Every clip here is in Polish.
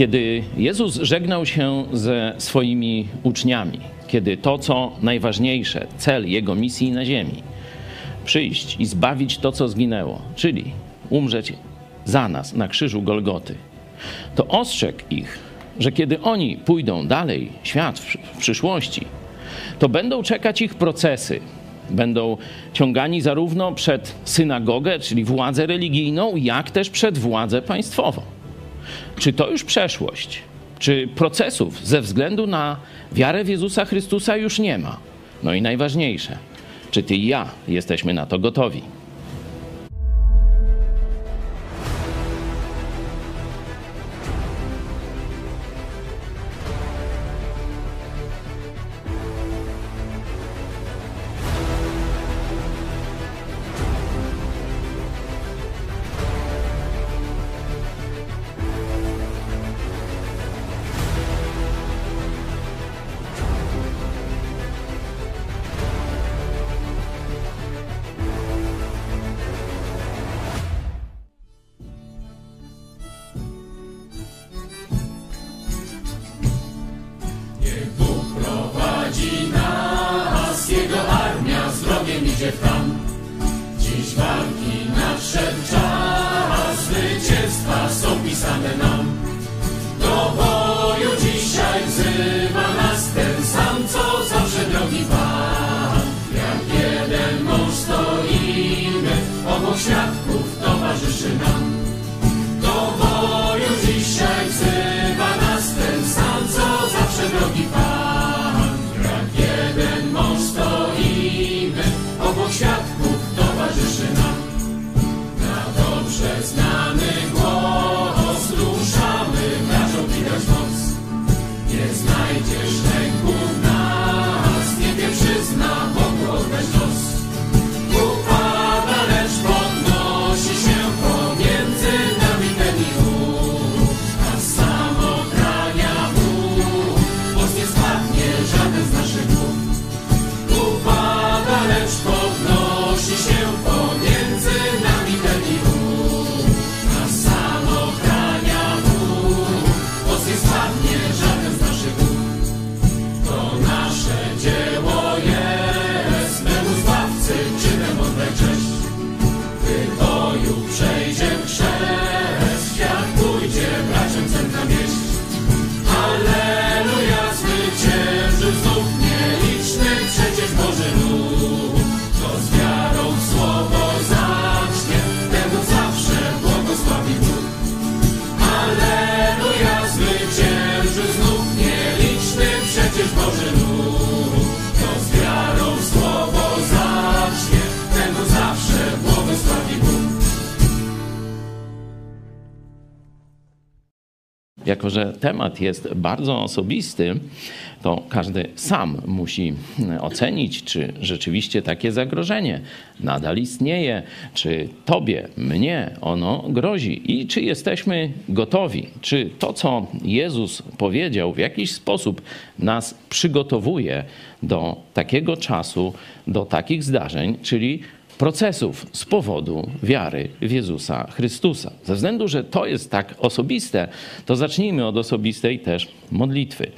Kiedy Jezus żegnał się ze swoimi uczniami, kiedy to, co najważniejsze, cel Jego misji na ziemi, przyjść i zbawić to, co zginęło, czyli umrzeć za nas na krzyżu Golgoty, to ostrzegł ich, że kiedy oni pójdą dalej, świat w przyszłości, to będą czekać ich procesy. Będą ciągani zarówno przed synagogę, czyli władzę religijną, jak też przed władzę państwową. Czy to już przeszłość? Czy procesów ze względu na wiarę w Jezusa Chrystusa już nie ma? No i najważniejsze, czy ty i ja jesteśmy na to gotowi? Jako że temat jest bardzo osobisty, to każdy sam musi ocenić, czy rzeczywiście takie zagrożenie nadal istnieje, czy tobie, mnie ono grozi i czy jesteśmy gotowi, czy to, co Jezus powiedział, w jakiś sposób nas przygotowuje do takiego czasu, do takich zdarzeń, czyli procesów z powodu wiary w Jezusa Chrystusa. Ze względu, że to jest tak osobiste, to zacznijmy od osobistej też modlitwy.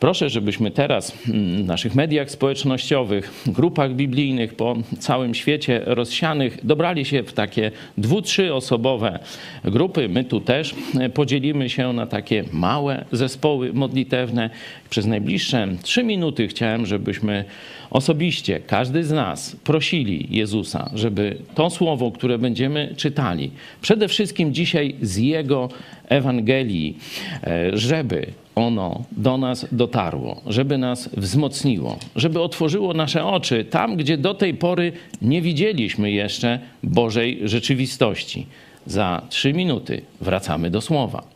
Proszę, żebyśmy teraz w naszych mediach społecznościowych, grupach biblijnych po całym świecie rozsianych dobrali się w takie dwu, trzy osobowe grupy. My tu też podzielimy się na takie małe zespoły modlitewne. Przez najbliższe trzy minuty chciałem, żebyśmy osobiście, każdy z nas prosili Jezusa, żeby to słowo, które będziemy czytali, przede wszystkim dzisiaj z Jego Ewangelii, e, żeby ono do nas dotarło, żeby nas wzmocniło, żeby otworzyło nasze oczy tam, gdzie do tej pory nie widzieliśmy jeszcze Bożej rzeczywistości. Za trzy minuty wracamy do słowa.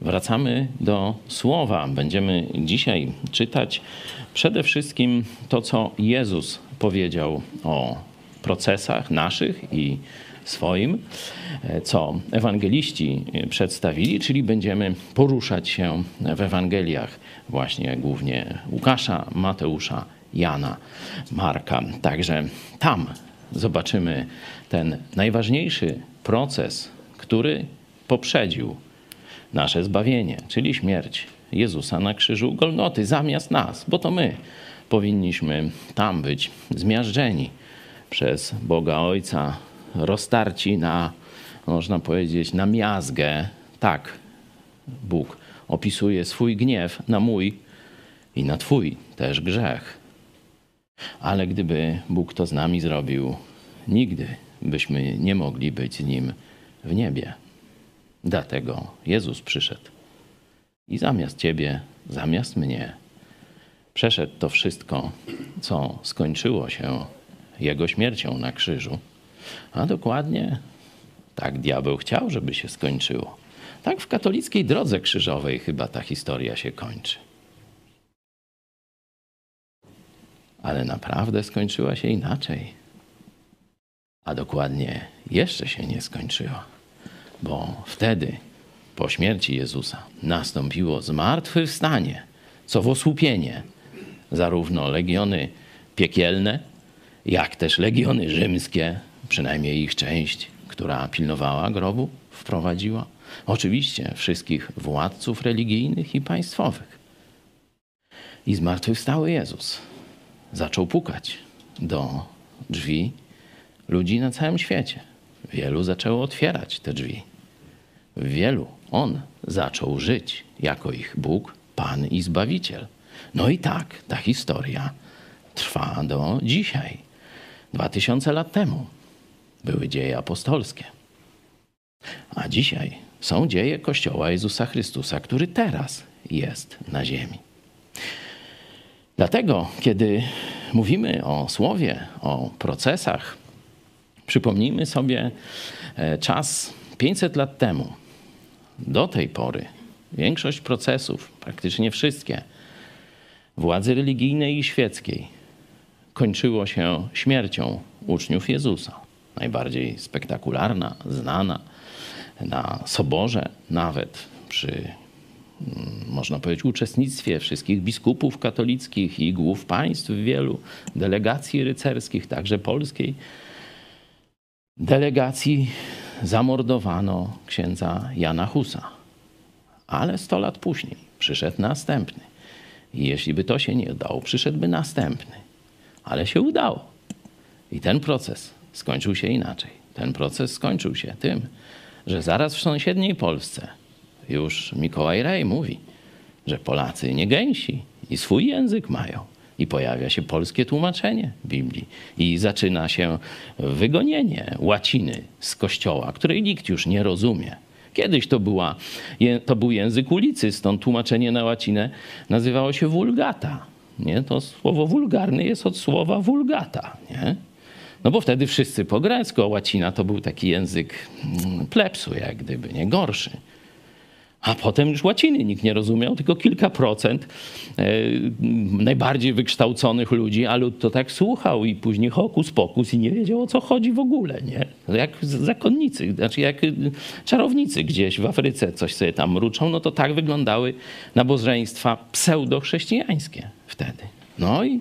Wracamy do słowa. Będziemy dzisiaj czytać przede wszystkim to, co Jezus powiedział o procesach naszych i swoim, co ewangeliści przedstawili, czyli będziemy poruszać się w Ewangeliach, właśnie głównie Łukasza, Mateusza, Jana, Marka. Także tam zobaczymy ten najważniejszy proces, który poprzedził nasze zbawienie, czyli śmierć Jezusa na krzyżu Golgoty zamiast nas, bo to my powinniśmy tam być zmiażdżeni przez Boga Ojca, roztarci na, można powiedzieć, na miazgę. Tak, Bóg opisuje swój gniew na mój i na Twój też grzech. Ale gdyby Bóg to z nami zrobił, nigdy byśmy nie mogli być z Nim w niebie. Dlatego Jezus przyszedł i zamiast Ciebie, zamiast mnie, przeszedł to wszystko, co skończyło się Jego śmiercią na krzyżu. A dokładnie tak diabeł chciał, żeby się skończyło. Tak w katolickiej drodze krzyżowej chyba ta historia się kończy. Ale naprawdę skończyła się inaczej. A dokładnie jeszcze się nie skończyła, bo wtedy, po śmierci Jezusa, nastąpiło zmartwychwstanie, co w osłupienie zarówno legiony piekielne, jak też legiony rzymskie, przynajmniej ich część, która pilnowała grobu, wprowadziła. Oczywiście wszystkich władców religijnych i państwowych. I zmartwychwstały Jezus zaczął pukać do drzwi ludzi na całym świecie. Wielu zaczęło otwierać te drzwi. Wielu on zaczął żyć jako ich Bóg, Pan i Zbawiciel. No i tak ta historia trwa do dzisiaj. Dwa tysiące lat temu były dzieje apostolskie. A dzisiaj są dzieje Kościoła Jezusa Chrystusa, który teraz jest na ziemi. Dlatego, kiedy mówimy o słowie, o procesach, przypomnijmy sobie e, czas 500 lat temu. Do tej pory większość procesów, praktycznie wszystkie, władzy religijnej i świeckiej, kończyło się śmiercią uczniów Jezusa. Najbardziej spektakularna, znana na soborze, nawet przy Mm, można powiedzieć, uczestnictwie wszystkich biskupów katolickich i głów państw wielu, delegacji rycerskich, także polskiej. Delegacji zamordowano księdza Jana Husa. Ale 100 lat później przyszedł następny. I jeśli by to się nie udało, przyszedłby następny. Ale się udało. I ten proces skończył się inaczej. Ten proces skończył się tym, że zaraz w sąsiedniej Polsce już Mikołaj Rej mówi, że Polacy nie gęsi i swój język mają. I pojawia się polskie tłumaczenie Biblii. I zaczyna się wygonienie łaciny z kościoła, której nikt już nie rozumie. Kiedyś to, była, to był język ulicy, stąd tłumaczenie na łacinę nazywało się vulgata. Nie? To słowo wulgarny jest od słowa vulgata. Nie? No bo wtedy wszyscy po grecku, a łacina to był taki język mm, plepsu, jak gdyby, nie gorszy. A potem już łaciny nikt nie rozumiał, tylko kilka procent e, najbardziej wykształconych ludzi, a lud to tak słuchał i później hokus pokus i nie wiedział o co chodzi w ogóle, nie? Jak zakonnicy, znaczy jak czarownicy gdzieś w Afryce coś sobie tam mruczą, no to tak wyglądały nabożeństwa pseudo-chrześcijańskie wtedy. No i,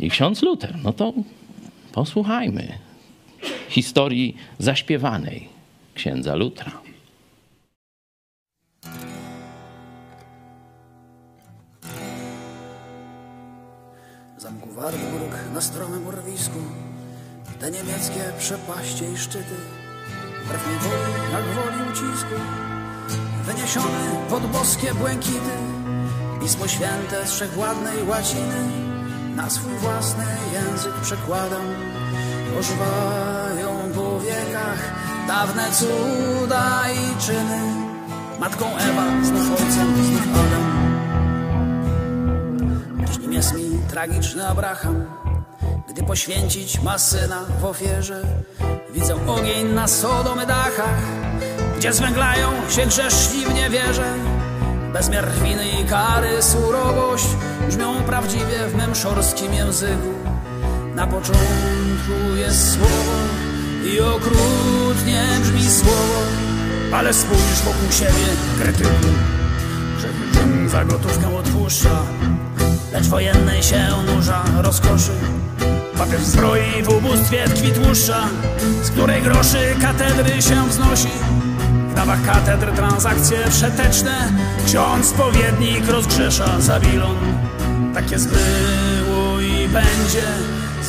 i ksiądz Luter, no to posłuchajmy historii zaśpiewanej księdza Lutra. Wartburg na stromym urwisku, te niemieckie przepaście i szczyty, wbrew niewoli jak woli ucisku, wyniesione pod boskie błękity, Pismo Święte z wszechwładnej łaciny, na swój własny język przekładam, ożywają po wiekach dawne cuda i czyny, matką Ewa, znów ojcem, znów Adam. Dziś nim jest mi tragiczny Abraham, gdy poświęcić ma syna w ofierze. Widzę ogień na Sodomy dachach, gdzie zwęglają się grzeszni w niewierze. Bezmiar winy i kary, surowość brzmią prawdziwie w mym szorskim języku. Na początku jest słowo i okrutnie brzmi słowo, ale spójrz wokół siebie, Rzym za gotówkę odpuszcza, lecz wojennej się nurza rozkoszy. Papież zbroi w ubóstwie tkwi tłuszcza, z której groszy katedry się wznosi. W dawach katedr transakcje przeteczne, ksiądz spowiednik rozgrzesza Zabilon. Tak jest było i będzie,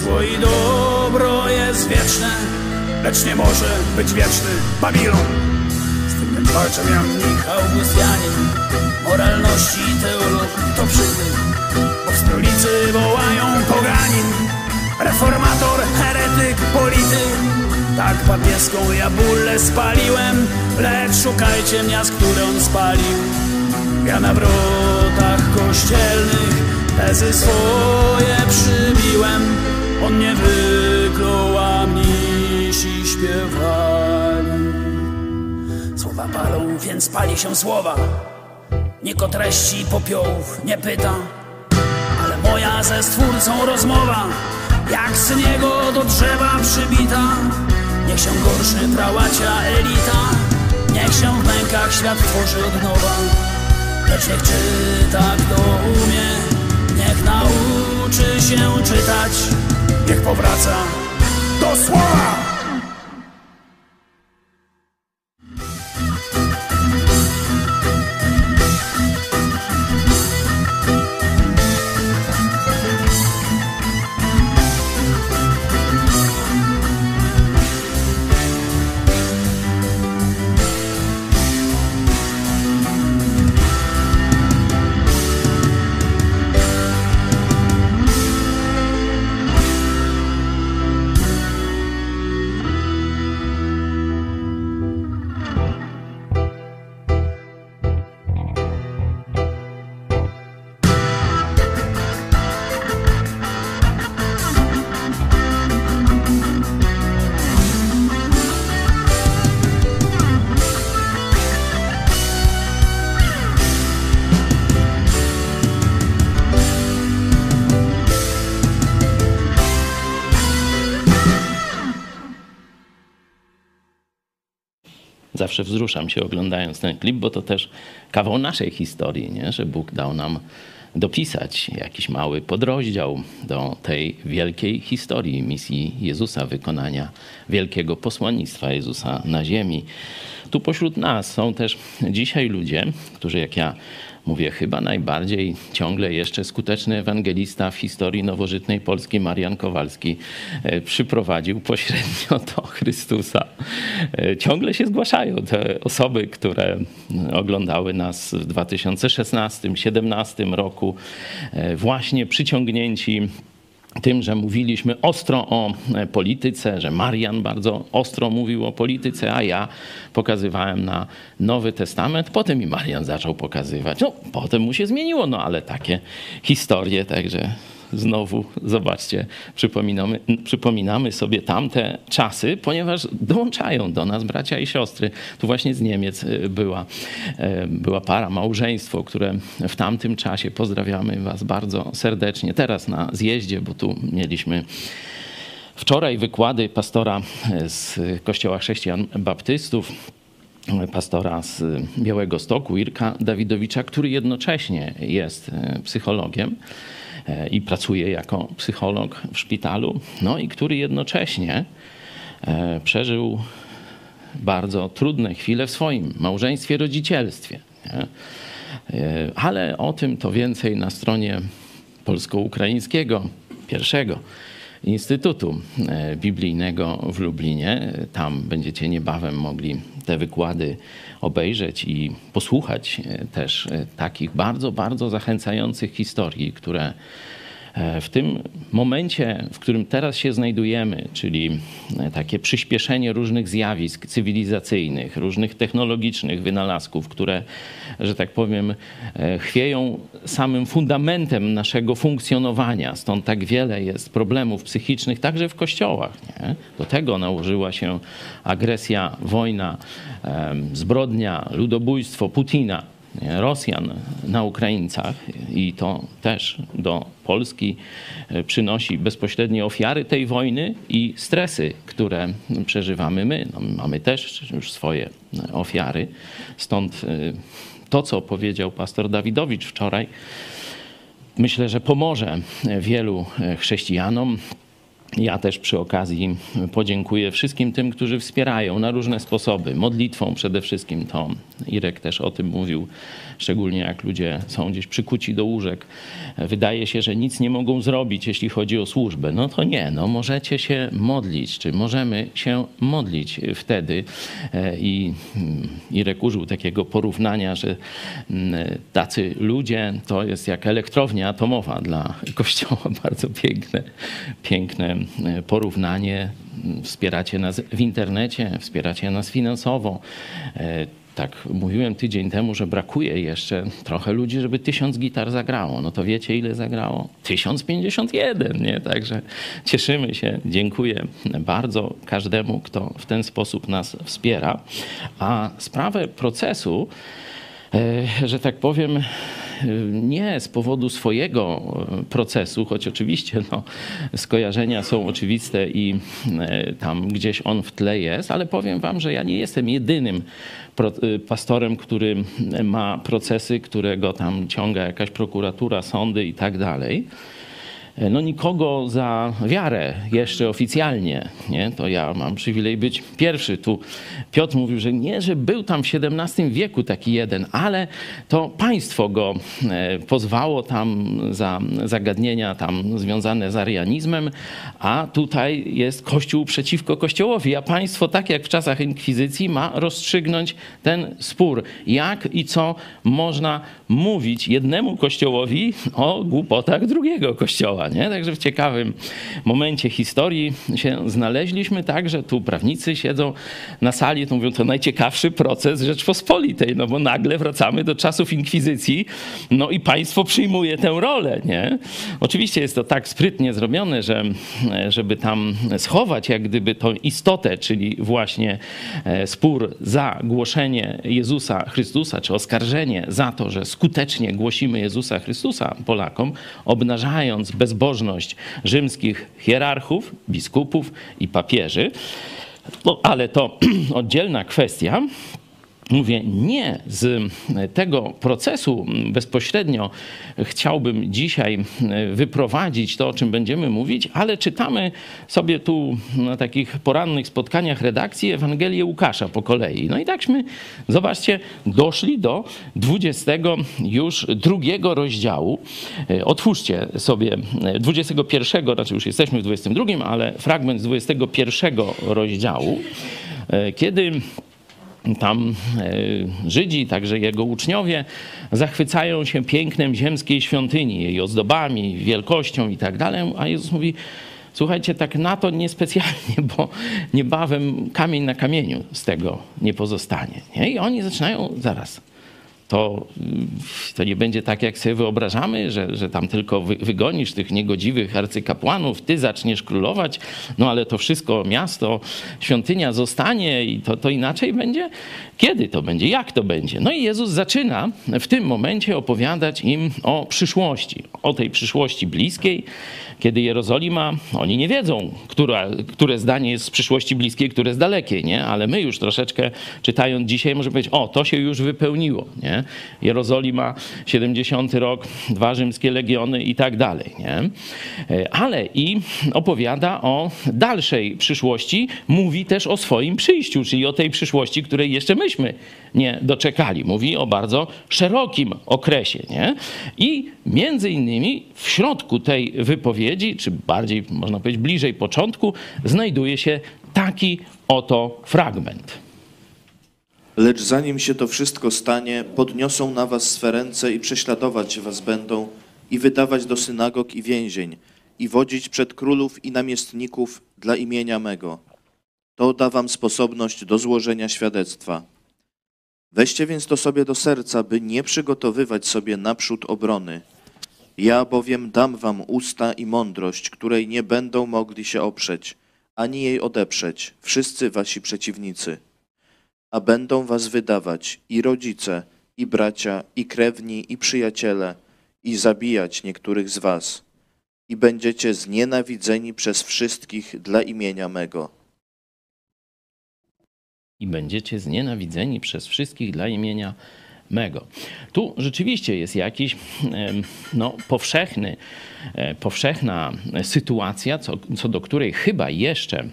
zło i dobro jest wieczne, lecz nie może być wieczny Babilon. Walczę Jannik Augustianin, moralności teolog to przybył, bo w stolicy wołają poganin. Reformator, heretyk, polityk. Tak papieską ja bólę spaliłem Lecz szukajcie miast, które on spalił. Ja na wrotach kościelnych Tezy swoje przybiłem. On nie wyklął, a mnisi śpiewali. Słowa palą, więc pali się słowa. Nikt o treści popiołów nie pyta moja ze stwórcą rozmowa Jak z niego do drzewa przybita. Niech się gorszy prałacia elita Niech się w mękach świat tworzy od nowa. Lecz niech czyta kto umie Niech nauczy się czytać. Niech powraca do słowa Zawsze wzruszam się oglądając ten klip, bo to też kawał naszej historii, nie? że Bóg dał nam dopisać jakiś mały podrozdział do tej wielkiej historii misji Jezusa, wykonania wielkiego posłannictwa Jezusa na ziemi. Tu pośród nas są też dzisiaj ludzie, którzy jak ja mówię, chyba najbardziej ciągle jeszcze skuteczny ewangelista w historii nowożytnej Polski, Marian Kowalski, e, przyprowadził pośrednio do Chrystusa. E, ciągle się zgłaszają te osoby, które oglądały nas w 2016-2017 roku, e, właśnie przyciągnięci tym, że mówiliśmy ostro o e, polityce, że Marian bardzo ostro mówił o polityce, a ja pokazywałem na Nowy Testament. Potem i Marian zaczął pokazywać. No, potem mu się zmieniło, no ale takie historie, także znowu, zobaczcie, przypominamy, przypominamy sobie tamte czasy, ponieważ dołączają do nas bracia i siostry. Tu właśnie z Niemiec y, była, y, była para, małżeństwo, które w tamtym czasie, pozdrawiamy was bardzo serdecznie. Teraz na zjeździe, bo tu mieliśmy wczoraj wykłady pastora z Kościoła Chrześcijan Baptystów, pastora z Białego Stoku, Irka Dawidowicza, który jednocześnie jest y, psychologiem i pracuje jako psycholog w szpitalu, no i który jednocześnie e, przeżył bardzo trudne chwile w swoim małżeństwie, rodzicielstwie. E, ale o tym to więcej na stronie polsko-ukraińskiego, pierwszego Instytutu Biblijnego w Lublinie. Tam będziecie niebawem mogli te wykłady obejrzeć i posłuchać e, też e, takich bardzo, bardzo zachęcających historii, które w tym momencie, w którym teraz się znajdujemy, czyli e, takie przyspieszenie różnych zjawisk cywilizacyjnych, różnych technologicznych wynalazków, które, że tak powiem, e, chwieją samym fundamentem naszego funkcjonowania, stąd tak wiele jest problemów psychicznych, także w kościołach. Nie? Do tego nałożyła się agresja, wojna, zbrodnia, ludobójstwo Putina Rosjan na Ukraińcach i to też do Polski e, przynosi bezpośrednie ofiary tej wojny i stresy, które przeżywamy my. No, mamy też już swoje ofiary. Stąd e, to, co powiedział pastor Dawidowicz wczoraj, myślę, że pomoże wielu e, chrześcijanom ja też przy okazji podziękuję wszystkim tym, którzy wspierają na różne sposoby. Modlitwą przede wszystkim to Irek też o tym mówił, szczególnie jak ludzie są gdzieś przykuci do łóżek. Wydaje się, że nic nie mogą zrobić, jeśli chodzi o służbę. No to nie, no możecie się modlić, czy możemy się modlić wtedy. E, I mm, Irek użył takiego porównania, że mm, tacy ludzie to jest jak elektrownia atomowa dla Kościoła. Bardzo piękne, piękne porównanie. Wspieracie nas w internecie, wspieracie nas finansowo. Tak mówiłem tydzień temu, że brakuje jeszcze trochę ludzi, żeby tysiąc gitar zagrało. No to wiecie, ile zagrało? 1051, nie? Także cieszymy się. Dziękuję bardzo każdemu, kto w ten sposób nas wspiera. A sprawę procesu, że tak powiem, nie z powodu swojego e, procesu, choć oczywiście no, skojarzenia są oczywiste i e, tam gdzieś on w tle jest, ale powiem wam, że ja nie jestem jedynym e, pastorem, który ma procesy, którego tam ciąga jakaś prokuratura, sądy i tak dalej. E, no nikogo za wiarę jeszcze oficjalnie, nie? to ja mam przywilej być pierwszy. Tu Piotr mówił, że nie, że był tam w XVII wieku taki jeden, ale to państwo go e, pozwało tam za zagadnienia tam związane z arianizmem, a tutaj jest Kościół przeciwko Kościołowi, a państwo, tak jak w czasach inkwizycji, ma rozstrzygnąć ten spór. Jak i co można mówić jednemu Kościołowi o głupotach drugiego Kościoła nie? Także w ciekawym momencie historii się znaleźliśmy tak, że tu prawnicy siedzą na sali, to mówią, to najciekawszy proces Rzeczpospolitej, no bo nagle wracamy do czasów inkwizycji, no i państwo przyjmuje tę rolę, nie? Oczywiście jest to tak sprytnie zrobione, że żeby tam schować jak gdyby tą istotę, czyli właśnie e, spór za głoszenie Jezusa Chrystusa, czy oskarżenie za to, że skutecznie głosimy Jezusa Chrystusa Polakom, obnażając bez bezbożność rzymskich hierarchów, biskupów i papieży. No, ale to oddzielna kwestia mówię, nie z tego procesu bezpośrednio chciałbym dzisiaj wyprowadzić to, o czym będziemy mówić, ale czytamy sobie tu na takich porannych spotkaniach redakcji Ewangelię Łukasza po kolei. No i takśmy, zobaczcie, doszli do 20 już drugiego rozdziału. Otwórzcie sobie 21, znaczy już jesteśmy w 22, ale fragment z 21 rozdziału, kiedy tam e, Żydzi, także jego uczniowie, zachwycają się pięknem ziemskiej świątyni, jej ozdobami, wielkością i tak dalej, a Jezus mówi, słuchajcie, tak na to niespecjalnie, bo niebawem kamień na kamieniu z tego nie pozostanie. Nie? I oni zaczynają, zaraz, to, to nie będzie tak, jak sobie wyobrażamy, że, że tam tylko wy, wygonisz tych niegodziwych arcykapłanów, ty zaczniesz królować, no ale to wszystko, miasto, świątynia zostanie i to, to inaczej będzie? Kiedy to będzie? Jak to będzie? No i Jezus zaczyna w tym momencie opowiadać im o przyszłości, o tej przyszłości bliskiej, kiedy Jerozolima, oni nie wiedzą, która, które zdanie jest z przyszłości bliskiej, które z dalekiej, nie? Ale my już troszeczkę czytając dzisiaj możemy powiedzieć, o, to się już wypełniło, nie? Jerozolima, 70 rok, dwa rzymskie legiony i tak dalej, nie? Ale i opowiada o dalszej przyszłości, mówi też o swoim przyjściu, czyli o tej przyszłości, której jeszcze myśmy nie doczekali. Mówi o bardzo szerokim okresie, nie? I między innymi w środku tej wypowiedzi, czy bardziej można powiedzieć bliżej początku, znajduje się taki oto fragment. Lecz zanim się to wszystko stanie, podniosą na was swe ręce i prześladować was będą i wydawać do synagog i więzień, i wodzić przed królów i namiestników dla imienia mego. To da wam sposobność do złożenia świadectwa. Weźcie więc to sobie do serca, by nie przygotowywać sobie naprzód obrony. Ja bowiem dam wam usta i mądrość, której nie będą mogli się oprzeć, ani jej odeprzeć wszyscy wasi przeciwnicy. A będą was wydawać i rodzice, i bracia, i krewni, i przyjaciele, i zabijać niektórych z was. I będziecie znienawidzeni przez wszystkich dla imienia mego. i będziecie znienawidzeni przez wszystkich dla imienia mego. Tu rzeczywiście jest jakiś no, powszechny, e, powszechna sytuacja, co, co do której chyba jeszcze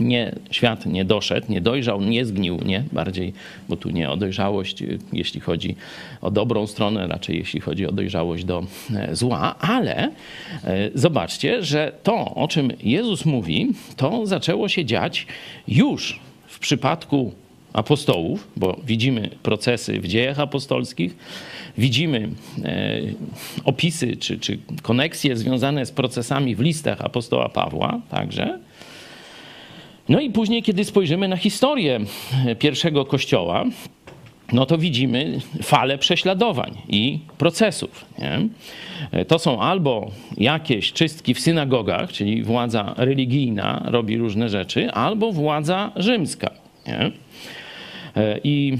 nie, świat nie doszedł, nie dojrzał, nie zgnił, nie? Bardziej, bo tu nie o dojrzałość, y, jeśli chodzi o dobrą stronę, raczej jeśli chodzi o dojrzałość do e, zła, ale e, zobaczcie, że to, o czym Jezus mówi, to zaczęło się dziać już w przypadku apostołów, bo widzimy procesy w dziejach apostolskich, widzimy e, opisy czy, czy koneksje związane z procesami w listach apostoła Pawła także. No i później, kiedy spojrzymy na historię pierwszego kościoła, no to widzimy falę prześladowań i procesów. Nie? To są albo jakieś czystki w synagogach, czyli władza religijna robi różne rzeczy, albo władza rzymska. Nie? I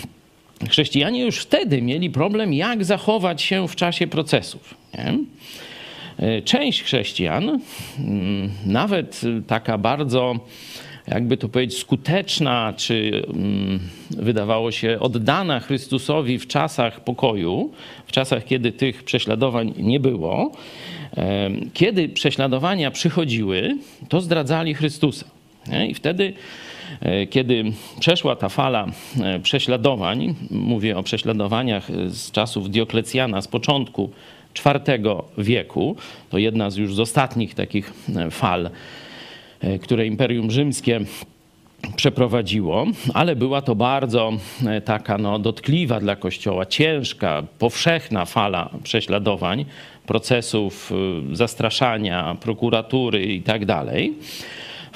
chrześcijanie już wtedy mieli problem, jak zachować się w czasie procesów. Nie? Część chrześcijan, mm, nawet taka bardzo, jakby to powiedzieć, skuteczna, czy mm, wydawało się oddana Chrystusowi w czasach pokoju, w czasach, kiedy tych prześladowań nie było, em, kiedy prześladowania przychodziły, to zdradzali Chrystusa. I wtedy, e, kiedy przeszła ta fala e, prześladowań, mówię o prześladowaniach z czasów Dioklecjana, z początku IV wieku, to jedna z już z ostatnich takich e, fal, e, które Imperium Rzymskie przeprowadziło, ale była to bardzo e, taka no, dotkliwa dla Kościoła, ciężka, powszechna fala prześladowań, procesów zastraszania, prokuratury i tak dalej.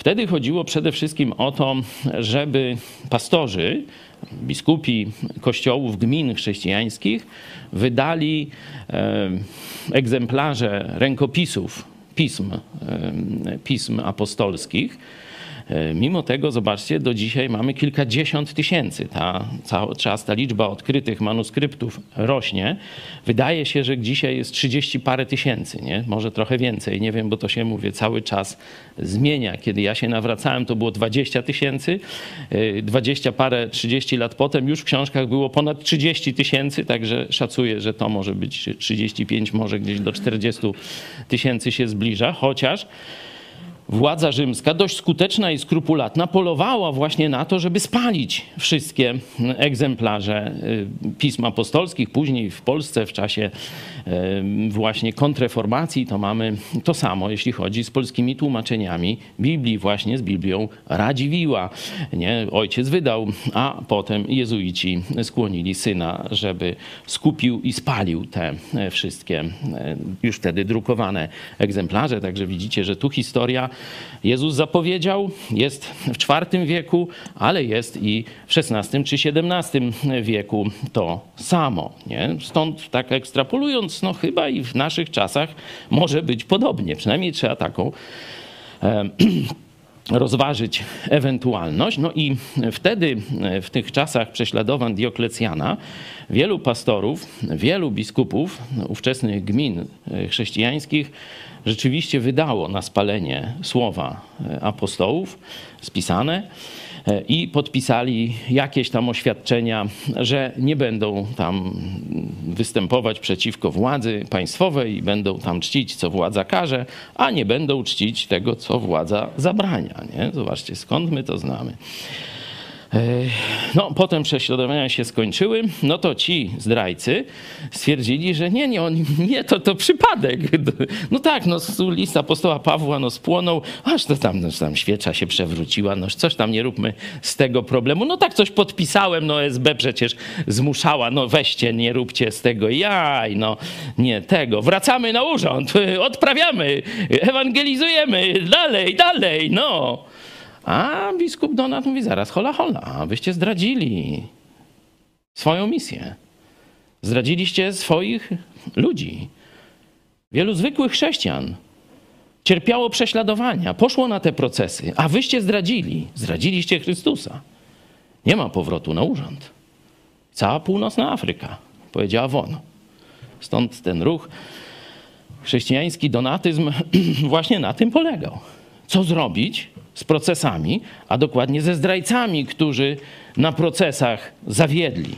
Wtedy chodziło przede wszystkim o to, żeby pastorzy, biskupi kościołów, gmin chrześcijańskich wydali e, egzemplarze rękopisów pism, e, pism apostolskich. E, Mimo tego, zobaczcie, do dzisiaj mamy kilkadziesiąt tysięcy. Ta cały czas ta liczba odkrytych manuskryptów rośnie. Wydaje się, że dzisiaj jest 30 parę tysięcy, nie? może trochę więcej, nie wiem, bo to się, mówię, cały czas zmienia. Kiedy ja się nawracałem, to było 20 tysięcy, e, 20 parę, 30 lat potem już w książkach było ponad 30 tysięcy, także szacuję, że to może być 35, może gdzieś do 40 tysięcy się zbliża, chociaż władza rzymska, dość skuteczna i skrupulatna, polowała właśnie na to, żeby spalić wszystkie egzemplarze y, pism apostolskich. Później w Polsce w czasie właśnie kontreformacji to mamy to samo, jeśli chodzi z polskimi tłumaczeniami Biblii, właśnie z Biblią Radziwiła. Nie? Ojciec wydał, a potem jezuici skłonili syna, żeby skupił i spalił te e, wszystkie e, już wtedy drukowane egzemplarze. Także widzicie, że tu historia Jezus zapowiedział, jest w IV wieku, ale jest i w XVI czy XVII wieku to samo. Nie? Stąd tak ekstrapolując, no chyba i w naszych czasach może być podobnie. Przynajmniej trzeba taką e, rozważyć ewentualność. No i wtedy, w tych czasach prześladowań Dioklecjana, wielu pastorów, wielu biskupów ówczesnych gmin chrześcijańskich rzeczywiście wydało na spalenie słowa apostołów spisane i podpisali jakieś tam oświadczenia, że nie będą tam występować przeciwko władzy państwowej będą tam czcić, co władza każe, a nie będą czcić tego, co władza zabrania. Nie? Zobaczcie, skąd my to znamy. No, potem prześladowania się skończyły, no to ci zdrajcy stwierdzili, że nie, nie, on, nie to, to przypadek. No tak, no list apostoła Pawła no, spłonął, aż to tam, no, tam świecza się przewróciła, no coś tam nie róbmy z tego problemu. No tak, coś podpisałem, no SB przecież zmuszała, no weźcie, nie róbcie z tego jaj, no nie tego. Wracamy na urząd, odprawiamy, ewangelizujemy, dalej, dalej, no. A biskup Donat mówi zaraz, hola, hola, wyście zdradzili swoją misję. Zdradziliście swoich ludzi. Wielu zwykłych chrześcijan cierpiało prześladowania, poszło na te procesy, a wyście zdradzili, zdradziliście Chrystusa. Nie ma powrotu na urząd. Cała północna Afryka powiedziała won. Stąd ten ruch chrześcijański donatyzm właśnie na tym polegał. Co zrobić, z procesami, a dokładnie ze zdrajcami, którzy na procesach zawiedli,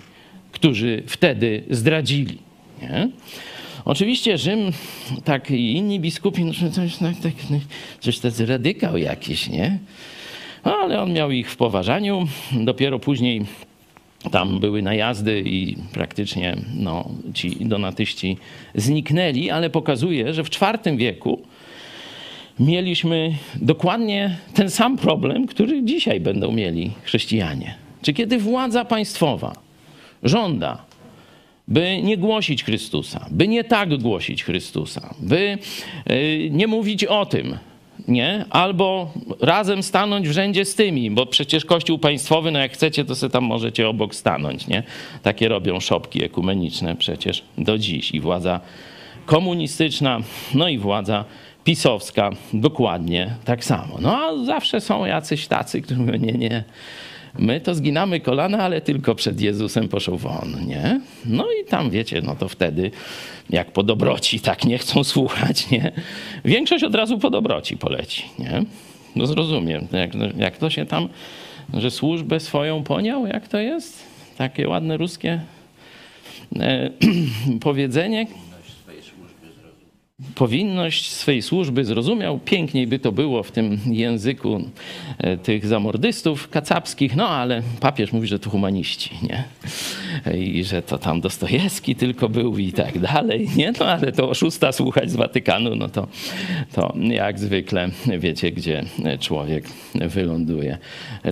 którzy wtedy zdradzili. Nie? Oczywiście Rzym, tak i inni biskupi, no, coś, no, tak, no, coś tacy radykał jakiś, nie? No, ale on miał ich w poważaniu. Dopiero później tam były najazdy i praktycznie no, ci donatyści zniknęli, ale pokazuje, że w IV wieku mieliśmy dokładnie ten sam problem, który dzisiaj będą mieli chrześcijanie. Czy kiedy władza państwowa żąda, by nie głosić Chrystusa, by nie tak głosić Chrystusa, by y, nie mówić o tym, nie? Albo razem stanąć w rzędzie z tymi, bo przecież Kościół państwowy, no jak chcecie, to sobie tam możecie obok stanąć, nie? Takie robią szopki ekumeniczne przecież do dziś i władza komunistyczna, no i władza pisowska dokładnie tak samo. No a zawsze są jacyś tacy, którzy mówią, nie, nie, my to zginamy kolana, ale tylko przed Jezusem poszł won, nie? No i tam, wiecie, no to wtedy, jak po dobroci tak nie chcą słuchać, nie? Większość od razu po dobroci poleci, nie? No zrozumiem, jak, jak to się tam, że służbę swoją poniał, jak to jest? Takie ładne ruskie e, powiedzenie, powinność swej służby zrozumiał. Piękniej by to było w tym języku e, tych zamordystów kacapskich, no ale papież mówi, że to humaniści, nie? I że to tam Dostojewski tylko był i tak dalej, nie? No ale to oszusta słuchać z Watykanu, no to, to jak zwykle wiecie, gdzie człowiek wyląduje.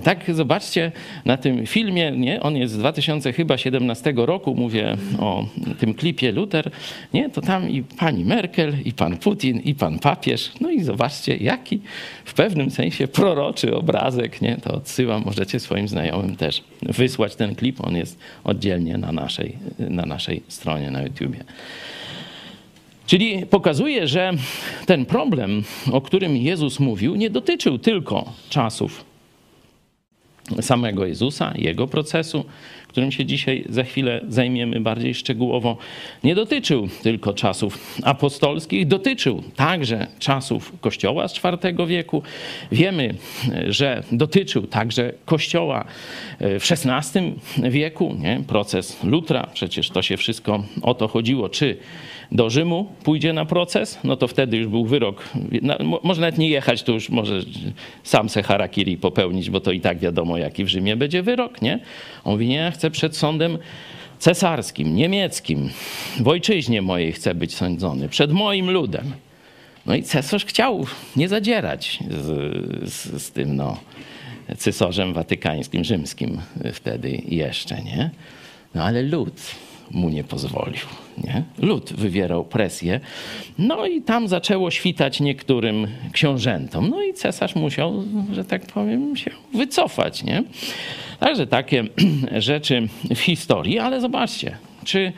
Tak, zobaczcie na tym filmie, nie? On jest z 2017 roku, mówię o tym klipie Luther, nie? To tam i pani Merkel, i pan Putin, i pan papież. No i zobaczcie, jaki w pewnym sensie proroczy obrazek, nie? To odsyłam, możecie swoim znajomym też wysłać ten klip. On jest oddzielnie na naszej, na naszej stronie na YouTubie. Czyli pokazuje, że ten problem, o którym Jezus mówił, nie dotyczył tylko czasów samego Jezusa, jego procesu, którym się dzisiaj za chwilę zajmiemy bardziej szczegółowo, nie dotyczył tylko czasów apostolskich, dotyczył także czasów Kościoła z IV wieku. Wiemy, że dotyczył także Kościoła e, w XVI wieku, nie? proces Lutra, przecież to się wszystko o to chodziło, czy do Rzymu pójdzie na proces, no to wtedy już był wyrok. Może nawet nie jechać, to już może sam se harakiri popełnić, bo to i tak wiadomo, jaki w Rzymie będzie wyrok, nie? On mówi, nie, chcę przed sądem cesarskim, niemieckim, w ojczyźnie mojej chcę być sądzony, przed moim ludem. No i cesarz chciał nie zadzierać z, z, z tym, no, cesarzem watykańskim, rzymskim wtedy jeszcze, nie? No ale lud mu nie pozwolił. Nie? Lud wywierał presję. No i tam zaczęło świtać niektórym książętom. No i cesarz musiał, że tak powiem, się wycofać. Nie? Także takie rzeczy w historii, ale zobaczcie, czy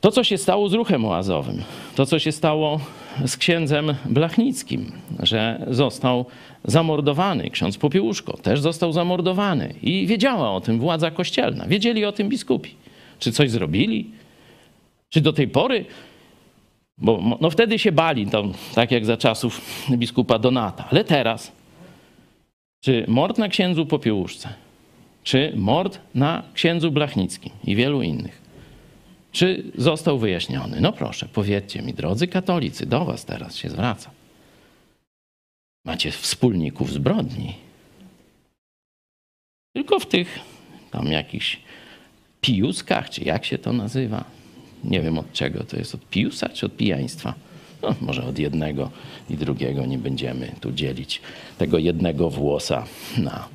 to, co się stało z ruchem oazowym, to, co się stało z księdzem Blachnickim, że został zamordowany, ksiądz Popiełuszko też został zamordowany i wiedziała o tym władza kościelna, wiedzieli o tym biskupi. Czy coś zrobili? Czy do tej pory? Bo no wtedy się bali, tak jak za czasów biskupa Donata. Ale teraz, czy mord na księdzu Popiełuszce, czy mord na księdzu Blachnickim i wielu innych, czy został wyjaśniony? No proszę, powiedzcie mi, drodzy katolicy, do was teraz się zwracam. Macie wspólników zbrodni. Tylko w tych tam jakichś pijuskach, czy jak się to nazywa. Nie wiem od czego to jest, od pijusa czy od pijaństwa. No, może od jednego i drugiego nie będziemy tu dzielić tego jednego włosa na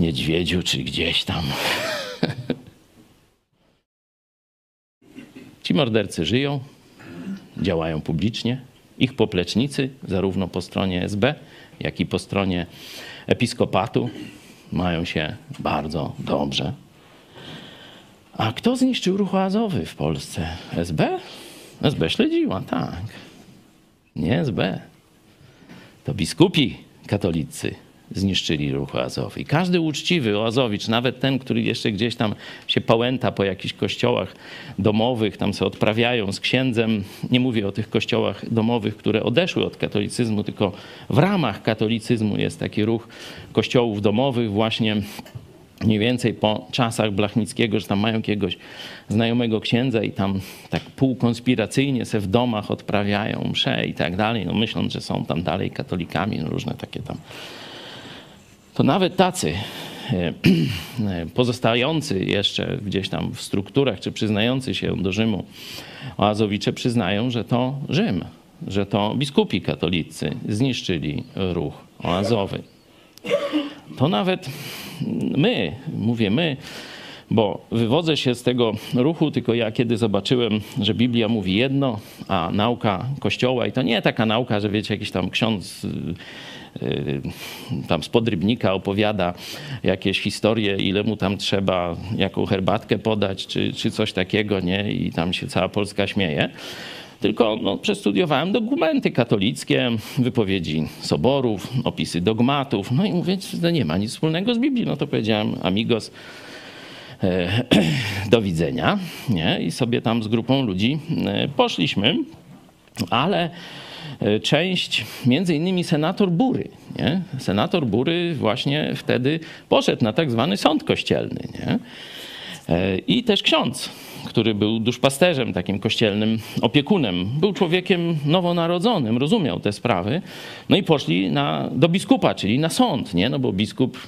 niedźwiedziu czy gdzieś tam. Ci mordercy żyją, działają publicznie. Ich poplecznicy, zarówno po stronie SB, jak i po stronie episkopatu, mają się bardzo dobrze. A kto zniszczył ruch oazowy w Polsce? SB? SB śledziła, tak. Nie SB. To biskupi katolicy zniszczyli ruch oazowy. I każdy uczciwy oazowicz, nawet ten, który jeszcze gdzieś tam się pałęta po jakichś kościołach domowych, tam sobie odprawiają z księdzem, nie mówię o tych kościołach domowych, które odeszły od katolicyzmu, tylko w ramach katolicyzmu jest taki ruch kościołów domowych właśnie mniej więcej po czasach Blachnickiego, że tam mają jakiegoś znajomego księdza i tam tak półkonspiracyjnie se w domach odprawiają msze i tak dalej, no myśląc, że są tam dalej katolikami, no różne takie tam. To nawet tacy e, pozostający jeszcze gdzieś tam w strukturach, czy przyznający się do Rzymu oazowicze przyznają, że to Rzym, że to biskupi katolicy zniszczyli ruch oazowy. To nawet my, mówię my, bo wywodzę się z tego ruchu, tylko ja kiedy zobaczyłem, że Biblia mówi jedno, a nauka Kościoła, i to nie taka nauka, że wiecie, jakiś tam ksiądz y, y, tam z podrybnika opowiada jakieś historie, ile mu tam trzeba, jaką herbatkę podać, czy, czy coś takiego, nie? I tam się cała Polska śmieje tylko no, przestudiowałem dokumenty katolickie, wypowiedzi soborów, opisy dogmatów. No i mówię, że nie ma nic wspólnego z Biblią. No to powiedziałem, amigos, e, do widzenia. Nie? I sobie tam z grupą ludzi e, poszliśmy, ale e, część, między innymi senator Bury. Nie? Senator Bury właśnie wtedy poszedł na tak zwany sąd kościelny. Nie? I też ksiądz który był duszpasterzem, takim kościelnym opiekunem. Był człowiekiem nowonarodzonym, rozumiał te sprawy. No i poszli na, do biskupa, czyli na sąd, nie? No bo biskup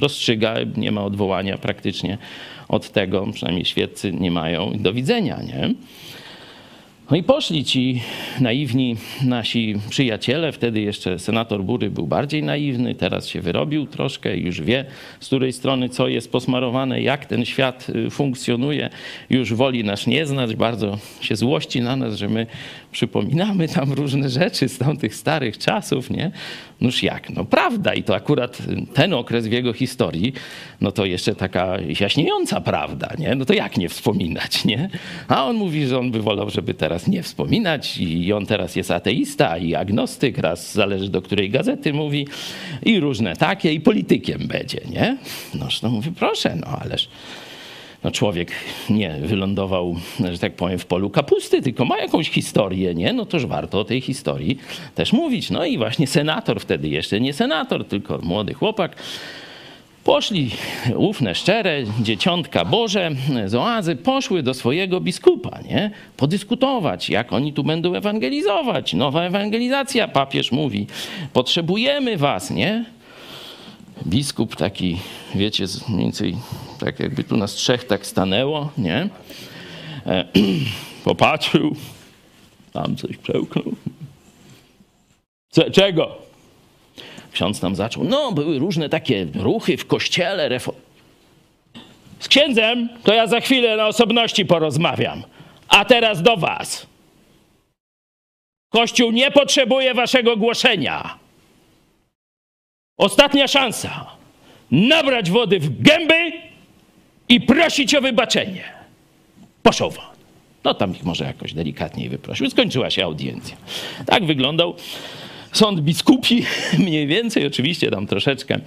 rozstrzyga, nie ma odwołania praktycznie od tego, przynajmniej świeccy nie mają. Do widzenia, nie? No i poszli ci naiwni nasi przyjaciele. Wtedy jeszcze senator Bury był bardziej naiwny, teraz się wyrobił troszkę, już wie z której strony co jest posmarowane, jak ten świat y, funkcjonuje. Już woli nas nie znać, bardzo się złości na nas, że my przypominamy tam różne rzeczy z tamtych starych czasów, nie? Noż jak? No prawda i to akurat ten okres w jego historii, no to jeszcze taka jaśniejąca prawda, nie? No to jak nie wspominać, nie? A on mówi, że on by wolał, żeby teraz nie wspominać i on teraz jest ateista i agnostyk, raz zależy do której gazety mówi i różne takie i politykiem będzie, nie? Noż no mówi, proszę, no ależ no człowiek nie wylądował, że tak powiem, w polu kapusty, tylko ma jakąś historię, nie? No toż warto o tej historii też mówić. No i właśnie senator wtedy, jeszcze nie senator, tylko młody chłopak, Poszli ufne, szczere, dzieciątka Boże z oazy, poszły do swojego biskupa, nie? Podyskutować, jak oni tu będą ewangelizować. Nowa ewangelizacja, papież mówi, potrzebujemy was, nie? Biskup taki, wiecie, mniej więcej tak jakby tu nas trzech tak stanęło, nie? E, popatrzył, tam coś przełknął. Czego? Ksiądz nam zaczął. No, były różne takie ruchy w kościele. Refo- Z księdzem to ja za chwilę na osobności porozmawiam. A teraz do was. Kościół nie potrzebuje waszego głoszenia. Ostatnia szansa. Nabrać wody w gęby i prosić o wybaczenie. Poszło. No tam ich może jakoś delikatniej wyprosił. Skończyła się audiencja. Tak wyglądał sąd biskupi, mniej więcej, oczywiście tam troszeczkę,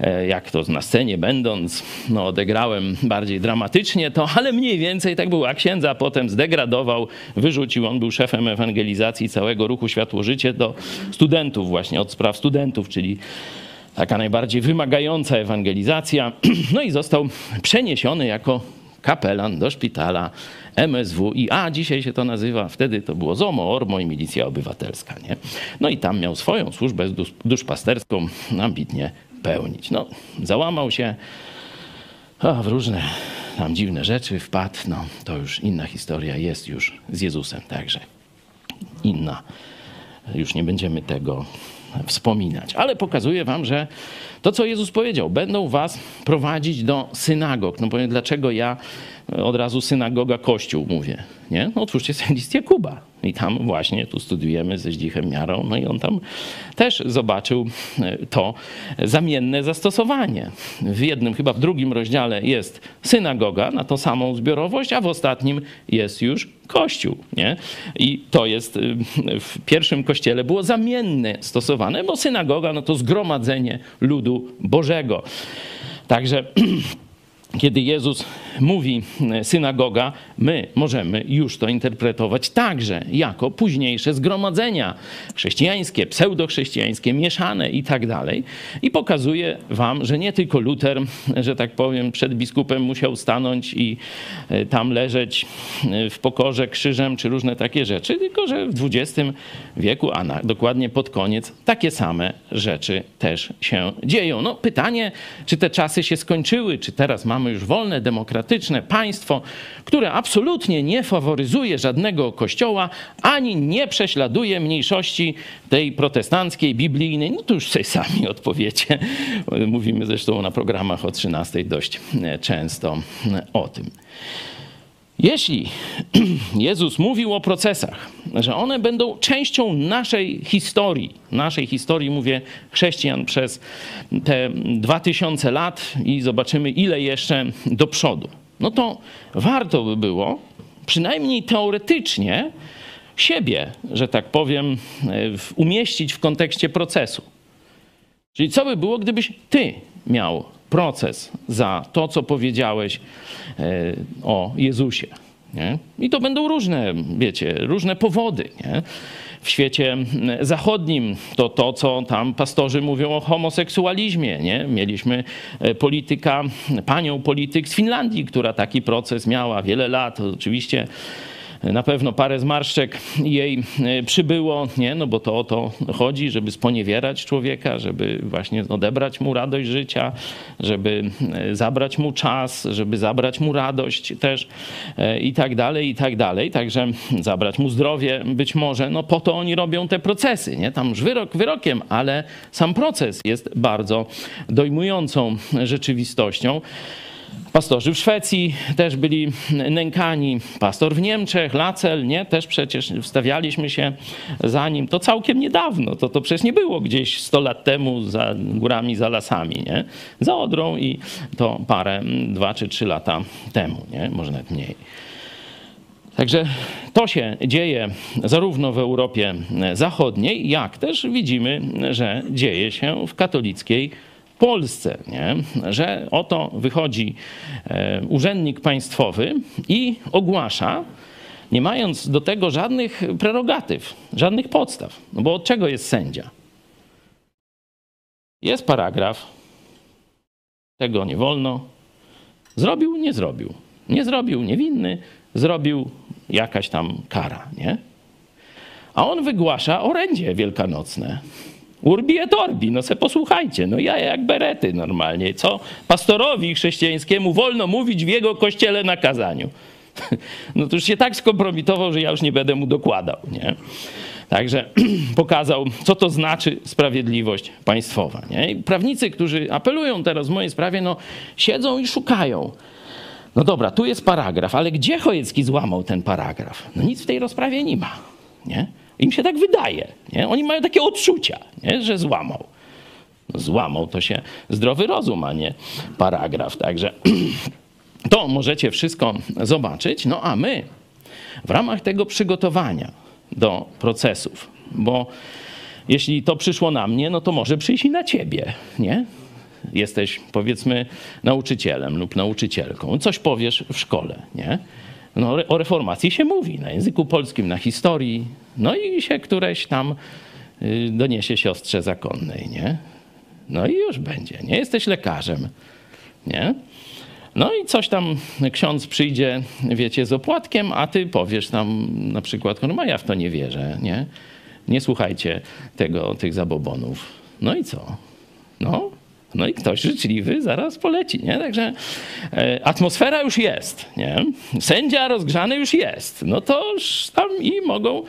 e, jak to na scenie będąc, no odegrałem bardziej dramatycznie to, ale mniej więcej tak było. A księdza potem zdegradował, wyrzucił, on był szefem ewangelizacji całego ruchu Światło-Życie do studentów właśnie, od spraw studentów, czyli taka najbardziej wymagająca ewangelizacja. No i został przeniesiony jako kapelan do szpitala MSW i a dzisiaj się to nazywa, wtedy to było ZOMO, ORMO i Milicja Obywatelska. Nie? No i tam miał swoją służbę duszpasterską ambitnie pełnić. No, załamał się a, w różne tam dziwne rzeczy, wpadł. No, to już inna historia jest już z Jezusem, także inna. Już nie będziemy tego wspominać. Ale pokazuję wam, że to, co Jezus powiedział, będą was prowadzić do synagog. No powiem, dlaczego ja od razu synagoga kościół mówię, nie? No otwórzcie sobie list Jakuba. I tam właśnie, tu studiujemy ze Zdzichem Miarą, no i on tam też zobaczył e, to zamienne zastosowanie. W jednym, chyba w drugim rozdziale jest synagoga na tą samą zbiorowość, a w ostatnim jest już kościół, nie? I to jest y, w pierwszym kościele było zamienne stosowane, bo synagoga no to zgromadzenie ludu Bożego. Także kiedy Jezus mówi e, synagoga, my możemy już to interpretować także jako późniejsze zgromadzenia chrześcijańskie, pseudochrześcijańskie, mieszane i tak dalej. I pokazuje wam, że nie tylko Luter, że tak powiem, przed biskupem musiał stanąć i e, tam leżeć e, w pokorze krzyżem czy różne takie rzeczy, tylko że w XX wieku, a na, dokładnie pod koniec, takie same rzeczy też się dzieją. No pytanie, czy te czasy się skończyły, czy teraz mamy już wolne, demokratyczne państwo, które absolutnie nie faworyzuje żadnego kościoła, ani nie prześladuje mniejszości tej protestanckiej, biblijnej. No to już sobie sami odpowiecie. Mówimy zresztą na programach o 13 dość często o tym. Jeśli Jezus mówił o procesach, że one będą częścią naszej historii, naszej historii, mówię chrześcijan przez te 2000 lat i zobaczymy ile jeszcze do przodu, no to warto by było przynajmniej teoretycznie siebie, że tak powiem, umieścić w kontekście procesu. Czyli co by było, gdybyś ty miał proces za to, co powiedziałeś e, o Jezusie. Nie? I to będą różne, wiecie, różne powody. Nie? W świecie zachodnim to to, co tam pastorzy mówią o homoseksualizmie. Nie? Mieliśmy e, polityka, panią polityk z Finlandii, która taki proces miała wiele lat. Oczywiście na pewno parę zmarszczek jej e, przybyło, nie? no bo to o to chodzi, żeby sponiewierać człowieka, żeby właśnie odebrać mu radość życia, żeby e, zabrać mu czas, żeby zabrać mu radość też e, i tak dalej, i tak dalej. Także zabrać mu zdrowie być może, no po to oni robią te procesy, nie? Tam już wyrok wyrokiem, ale sam proces jest bardzo dojmującą rzeczywistością. Pastorzy w Szwecji też byli nękani. Pastor w Niemczech, Lacel, nie? Też przecież wstawialiśmy się za nim. To całkiem niedawno. To, to przecież nie było gdzieś 100 lat temu za górami, za lasami, nie? Za Odrą i to parę, dwa czy trzy lata temu, nie? Może nawet mniej. Także to się dzieje zarówno w Europie Zachodniej, jak też widzimy, że dzieje się w katolickiej Polsce, nie? że oto wychodzi e, urzędnik państwowy i ogłasza, nie mając do tego żadnych prerogatyw, żadnych podstaw. No bo od czego jest sędzia? Jest paragraf, tego nie wolno. Zrobił, nie zrobił. Nie zrobił, niewinny, zrobił jakaś tam kara, nie? A on wygłasza orędzie wielkanocne. Urbi et orbi, no se posłuchajcie, no ja jak berety normalnie. Co pastorowi chrześcijańskiemu wolno mówić w jego kościele na kazaniu? No to już się tak skompromitował, że ja już nie będę mu dokładał, nie? Także pokazał, co to znaczy sprawiedliwość państwowa. Nie? I prawnicy, którzy apelują teraz w mojej sprawie, no siedzą i szukają. No dobra, tu jest paragraf, ale gdzie Chojecki złamał ten paragraf? No nic w tej rozprawie nie ma. Nie? Im się tak wydaje. Nie? Oni mają takie odczucia, nie? że złamał. Złamał to się zdrowy rozum, a nie paragraf. Także to możecie wszystko zobaczyć. No a my w ramach tego przygotowania do procesów, bo jeśli to przyszło na mnie, no to może przyjść i na ciebie, nie? Jesteś powiedzmy nauczycielem lub nauczycielką, coś powiesz w szkole, nie? No, o reformacji się mówi na języku polskim, na historii, no i się któreś tam y, doniesie siostrze zakonnej, nie? No i już będzie, nie? Jesteś lekarzem, nie? No i coś tam ksiądz przyjdzie, wiecie, z opłatkiem, a ty powiesz tam na przykład, no ja w to nie wierzę, nie? Nie słuchajcie tego, tych zabobonów. No i co? No, No i ktoś życzliwy zaraz poleci, nie? Także e, atmosfera już jest, nie? Sędzia rozgrzany już jest. No to już tam i mogą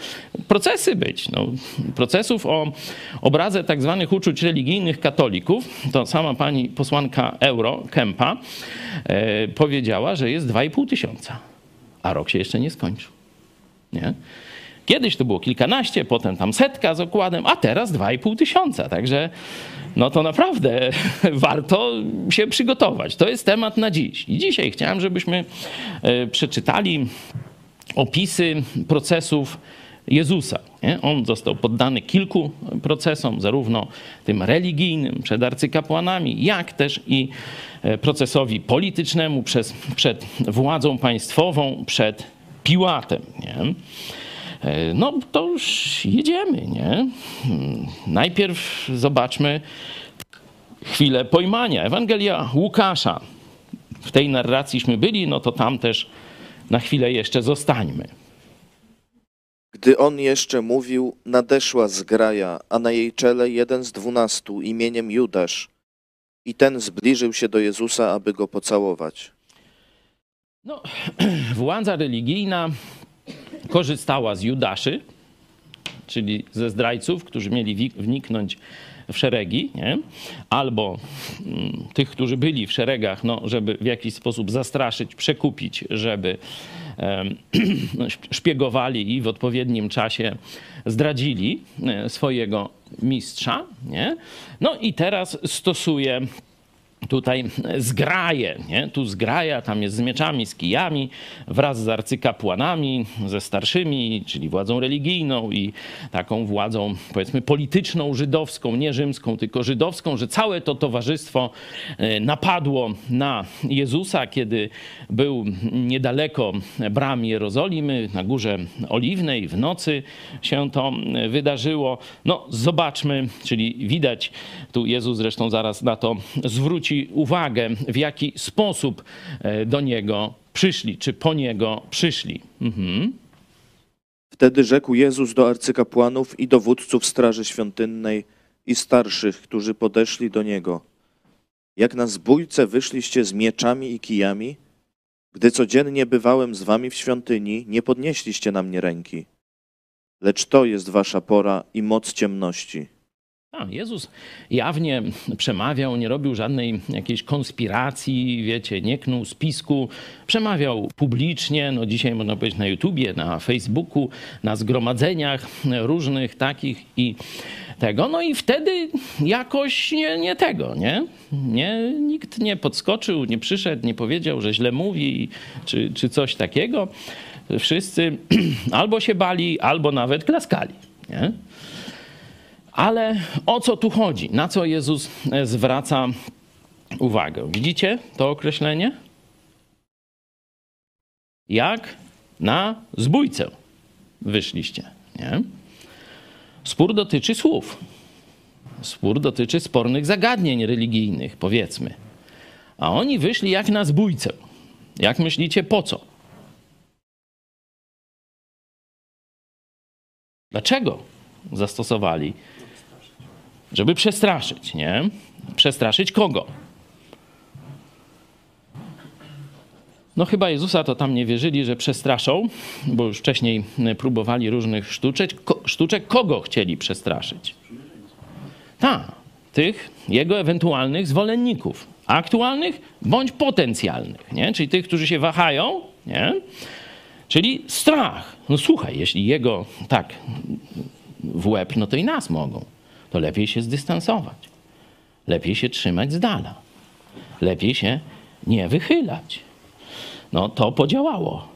procesy być. No, procesów o obrazę tak zwanych uczuć religijnych katolików, to sama pani posłanka Euro, Kempa, e, powiedziała, że jest 2,5 tysiąca, a rok się jeszcze nie skończył, nie? Kiedyś to było kilkanaście, potem tam setka z okładem, a teraz 2,5 tysiąca. Także no to naprawdę warto się przygotować. To jest temat na dziś. I dzisiaj chciałem, żebyśmy e, przeczytali opisy procesów Jezusa. Nie? On został poddany kilku procesom, zarówno tym religijnym przed arcykapłanami, jak też i e, procesowi politycznemu przez, przed władzą państwową, przed Piłatem. Nie? E, no to już jedziemy, nie? Najpierw zobaczmy chwilę pojmania. Ewangelia Łukasza. W tej narracjiśmy byli, no to tam też na chwilę jeszcze zostańmy. Gdy on jeszcze mówił, nadeszła zgraja, a na jej czele jeden z dwunastu imieniem Judasz. I ten zbliżył się do Jezusa, aby go pocałować. No, władza religijna korzystała z Judaszy, czyli ze zdrajców, którzy mieli wniknąć w szeregi, nie? albo mm, tych, którzy byli w szeregach, no, żeby w jakiś sposób zastraszyć, przekupić, żeby szpiegowali i w odpowiednim czasie zdradzili e, swojego mistrza. Nie? No i teraz stosuje tutaj zgraje, nie? tu zgraja, tam jest z mieczami, z kijami, wraz z arcykapłanami, ze starszymi, czyli władzą religijną i taką władzą powiedzmy polityczną, żydowską, nie rzymską, tylko żydowską, że całe to towarzystwo e, napadło na Jezusa, kiedy był niedaleko bram Jerozolimy, na Górze Oliwnej, w nocy się to wydarzyło. No zobaczmy, czyli widać, tu Jezus zresztą zaraz na to zwróci uwagę, w jaki sposób e, do niego przyszli, czy po niego przyszli. Mhm. Wtedy rzekł Jezus do arcykapłanów i dowódców Straży Świątynnej i starszych, którzy podeszli do niego. Jak na zbójce wyszliście z mieczami i kijami? Gdy codziennie bywałem z wami w świątyni, nie podnieśliście na mnie ręki. Lecz to jest wasza pora i moc ciemności. A, Jezus jawnie przemawiał, nie robił żadnej jakiejś konspiracji, wiecie, nie knuł spisku. Przemawiał publicznie, no dzisiaj można powiedzieć na YouTubie, na Facebooku, na zgromadzeniach różnych takich i tego. No i wtedy jakoś nie, nie tego, nie? nie? Nikt nie podskoczył, nie przyszedł, nie powiedział, że źle mówi, czy, czy coś takiego. Wszyscy albo się bali, albo nawet klaskali, nie? Ale o co tu chodzi? Na co Jezus e, zwraca uwagę? Widzicie to określenie? Jak na zbójcę wyszliście. Nie? Spór dotyczy słów. Spór dotyczy spornych zagadnień religijnych, powiedzmy. A oni wyszli jak na zbójcę. Jak myślicie, po co? Dlaczego zastosowali żeby przestraszyć, nie? Przestraszyć kogo? No chyba Jezusa to tam nie wierzyli, że przestraszą, bo już wcześniej próbowali różnych sztuczek. Ko sztuczek kogo chcieli przestraszyć? Ta, tych jego ewentualnych zwolenników, aktualnych bądź potencjalnych, nie? Czyli tych, którzy się wahają, nie? Czyli strach. No słuchaj, jeśli jego tak w łeb, no to i nas mogą to lepiej się zdystansować. Lepiej się trzymać z dala. Lepiej się nie wychylać. No to podziałało.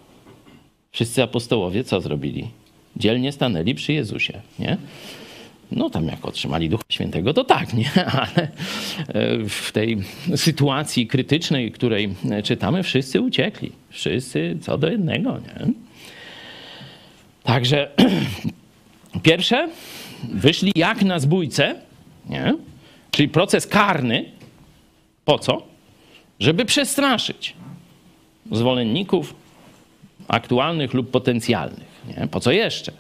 Wszyscy apostołowie co zrobili? Dzielnie stanęli przy Jezusie, nie? No tam jak otrzymali Ducha Świętego, to tak, nie? Ale e, w tej sytuacji krytycznej, której czytamy, wszyscy uciekli. Wszyscy co do jednego, nie? Także pierwsze, wyszli jak na zbójce, nie? czyli proces karny. Po co? Żeby przestraszyć zwolenników aktualnych lub potencjalnych. Nie? Po co jeszcze?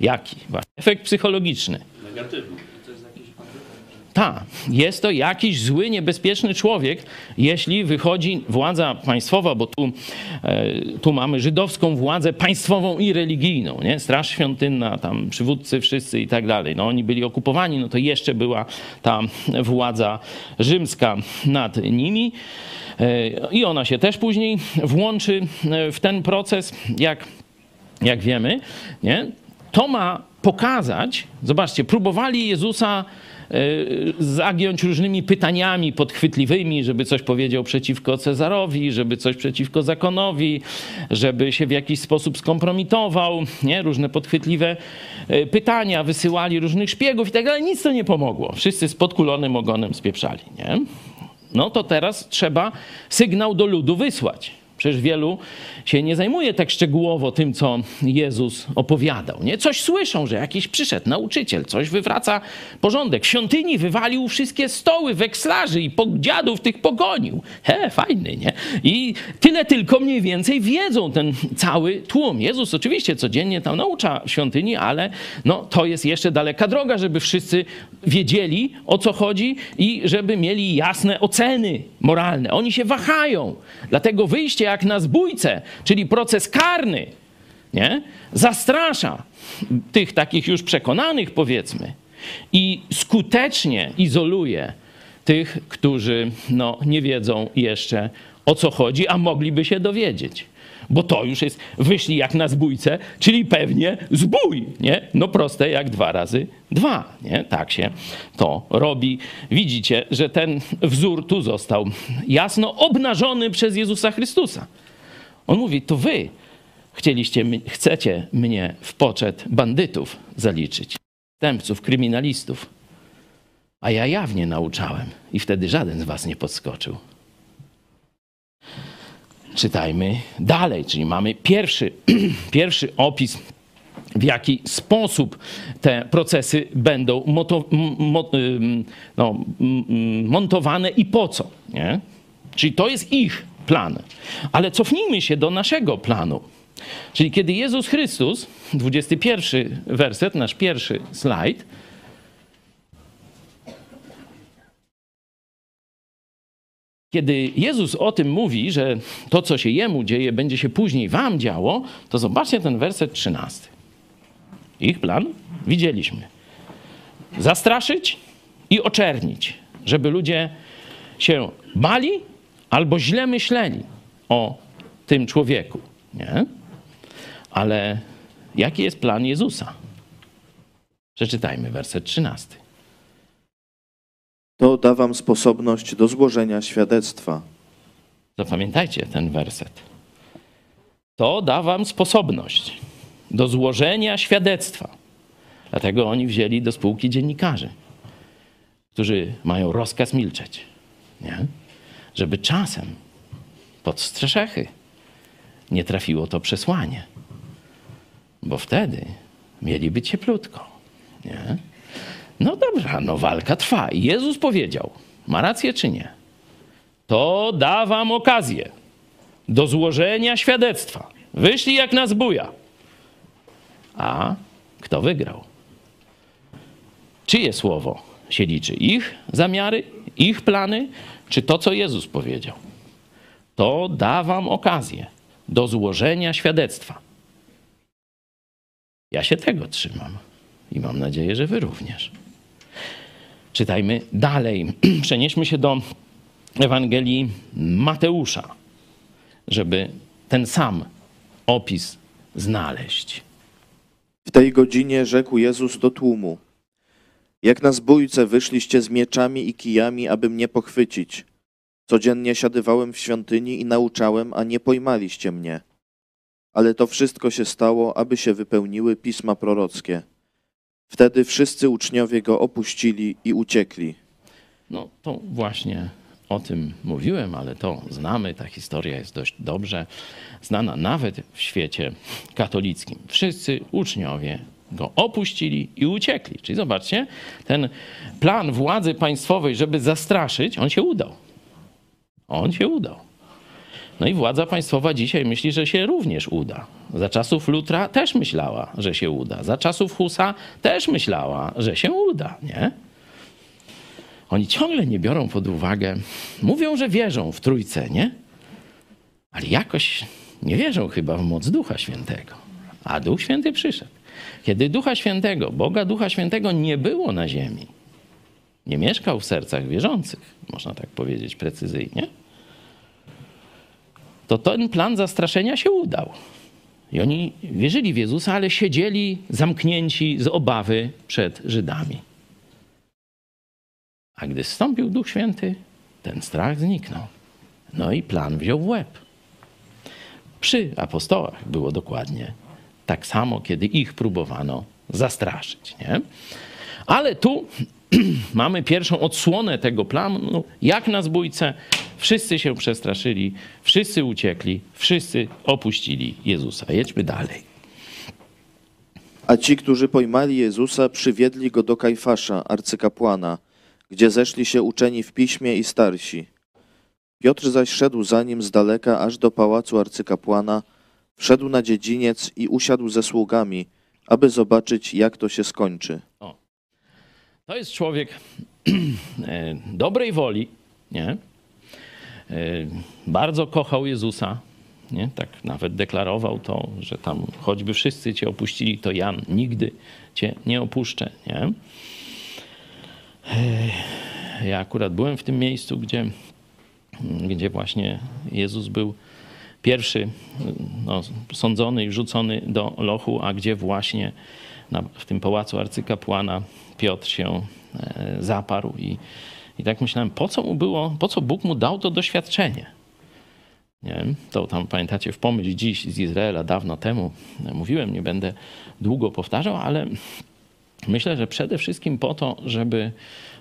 Jaki? Efekt psychologiczny. Negatywny. Ta, jest to jakiś zły, niebezpieczny człowiek, jeśli wychodzi władza państwowa, bo tu, e, tu mamy żydowską władzę państwową i religijną, nie? Straż świątynna, tam przywódcy wszyscy i tak dalej. No oni byli okupowani, no to jeszcze była ta władza rzymska nad nimi. E, I ona się też później włączy e, w ten proces, jak, jak wiemy. Nie? To ma pokazać, zobaczcie, próbowali Jezusa zagiąć różnymi pytaniami podchwytliwymi, żeby coś powiedział przeciwko Cezarowi, żeby coś przeciwko zakonowi, żeby się w jakiś sposób skompromitował, nie? różne podchwytliwe pytania, wysyłali różnych szpiegów i tak dalej. Nic to nie pomogło. Wszyscy z podkulonym ogonem spieprzali. Nie? no to teraz trzeba sygnał do ludu wysłać. Przecież wielu się nie zajmuje tak szczegółowo tym, co Jezus opowiadał. Nie? Coś słyszą, że jakiś przyszedł nauczyciel, coś wywraca porządek. W świątyni wywalił wszystkie stoły wekslarzy i dziadów tych pogonił. He, fajny, nie? I tyle tylko mniej więcej wiedzą ten cały tłum. Jezus oczywiście codziennie tam naucza w świątyni, ale no, to jest jeszcze daleka droga, żeby wszyscy wiedzieli, o co chodzi i żeby mieli jasne oceny moralne. Oni się wahają. Dlatego wyjście jak na zbójce, czyli proces karny, nie? zastrasza tych takich już przekonanych, powiedzmy, i skutecznie izoluje tych, którzy no, nie wiedzą jeszcze o co chodzi, a mogliby się dowiedzieć. Bo to już jest, wyszli jak na zbójce, czyli pewnie zbój, nie? No proste jak dwa razy dwa, nie? Tak się to robi. Widzicie, że ten wzór tu został jasno obnażony przez Jezusa Chrystusa. On mówi, to wy chcieliście, chcecie mnie w poczet bandytów zaliczyć, tępców, kryminalistów. A ja jawnie nauczałem i wtedy żaden z was nie podskoczył. Czytajmy dalej, czyli mamy pierwszy, pierwszy opis w jaki sposób te procesy będą moto, mo, no, montowane i po co. Nie? Czyli to jest ich plan. Ale cofnijmy się do naszego planu. Czyli kiedy Jezus Chrystus, 21 werset, nasz pierwszy slajd, Kiedy Jezus o tym mówi, że to, co się jemu dzieje, będzie się później wam działo, to zobaczcie ten werset 13. Ich plan widzieliśmy. Zastraszyć i oczernić, żeby ludzie się bali albo źle myśleli o tym człowieku. Nie? Ale jaki jest plan Jezusa? Przeczytajmy werset 13. To da wam sposobność do złożenia świadectwa. Zapamiętajcie ten werset. To da wam sposobność do złożenia świadectwa. Dlatego oni wzięli do spółki dziennikarzy, którzy mają rozkaz milczeć. Nie? Żeby czasem pod strzechy nie trafiło to przesłanie. Bo wtedy mieliby cieplutko. Nie? No dobra, no walka trwa. Jezus powiedział, ma rację czy nie? To da wam okazję do złożenia świadectwa. Wyszli jak na zbuja. A kto wygrał? Czyje słowo się liczy? Ich zamiary, ich plany, czy to, co Jezus powiedział? To da wam okazję do złożenia świadectwa. Ja się tego trzymam i mam nadzieję, że wy również. Czytajmy dalej. Przenieśmy się do Ewangelii Mateusza, żeby ten sam opis znaleźć. W tej godzinie rzekł Jezus do tłumu: Jak na zbójce wyszliście z mieczami i kijami, aby mnie pochwycić. Codziennie siadywałem w świątyni i nauczałem, a nie pojmaliście mnie. Ale to wszystko się stało, aby się wypełniły pisma prorockie. Wtedy wszyscy uczniowie go opuścili i uciekli. No to właśnie o tym mówiłem, ale to znamy, ta historia jest dość dobrze znana nawet w świecie katolickim. Wszyscy uczniowie go opuścili i uciekli. Czyli zobaczcie, ten plan władzy państwowej, żeby zastraszyć, on się udał. On się udał. No i władza państwowa dzisiaj myśli, że się również uda. Za czasów Lutra też myślała, że się uda. Za czasów Husa też myślała, że się uda, nie? Oni ciągle nie biorą pod uwagę, mówią, że wierzą w Trójce, nie? Ale jakoś nie wierzą chyba w moc Ducha Świętego. A Duch Święty przyszedł. Kiedy Ducha Świętego, Boga Ducha Świętego nie było na ziemi, nie mieszkał w sercach wierzących, można tak powiedzieć precyzyjnie, to ten plan zastraszenia się udał. I oni wierzyli w Jezusa, ale siedzieli zamknięci z obawy przed Żydami. A gdy zstąpił Duch Święty, ten strach zniknął. No i plan wziął w łeb. Przy apostołach było dokładnie tak samo, kiedy ich próbowano zastraszyć. Nie? Ale tu mamy pierwszą odsłonę tego planu, jak na zbójce. Wszyscy się przestraszyli, wszyscy uciekli, wszyscy opuścili Jezusa. Jedźmy dalej. A ci, którzy pojmali Jezusa, przywiedli go do Kajfasza, arcykapłana, gdzie zeszli się uczeni w piśmie i starsi. Piotr zaś szedł za nim z daleka aż do pałacu arcykapłana, wszedł na dziedziniec i usiadł ze sługami, aby zobaczyć, jak to się skończy. To jest człowiek e, dobrej woli, nie? E, Bardzo kochał Jezusa, nie? Tak nawet deklarował to, że tam choćby wszyscy cię opuścili, to Jan nigdy cię nie opuszczę, nie? E, Ja akurat byłem w tym miejscu, gdzie, gdzie właśnie Jezus był pierwszy no, sądzony i wrzucony do lochu, a gdzie właśnie na, w tym pałacu arcykapłana Piotr się e, zaparł i, i tak myślałem, po co mu było, po co Bóg mu dał to doświadczenie? Nie wiem, to tam pamiętacie w pomyśl dziś z Izraela dawno temu mówiłem, nie będę długo powtarzał, ale myślę, że przede wszystkim po to, żeby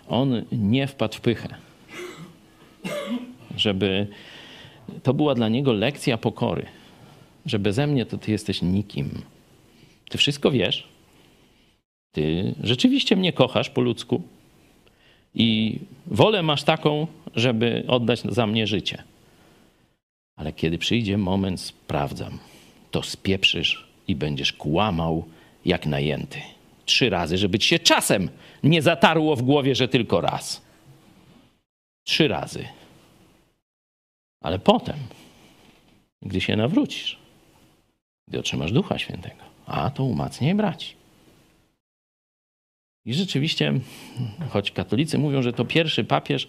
on nie wpadł w pychę. Żeby to była dla niego lekcja pokory, że beze mnie to ty jesteś nikim. Ty wszystko wiesz, ty rzeczywiście mnie kochasz po ludzku i wolę masz taką, żeby oddać za mnie życie. Ale kiedy przyjdzie moment, sprawdzam, to spieprzysz i będziesz kłamał jak najęty. Trzy razy, żeby ci się czasem nie zatarło w głowie, że tylko raz. Trzy razy. Ale potem, gdy się nawrócisz, gdy otrzymasz Ducha Świętego, a to umacniaj braci. I rzeczywiście, choć katolicy mówią, że to pierwszy papież,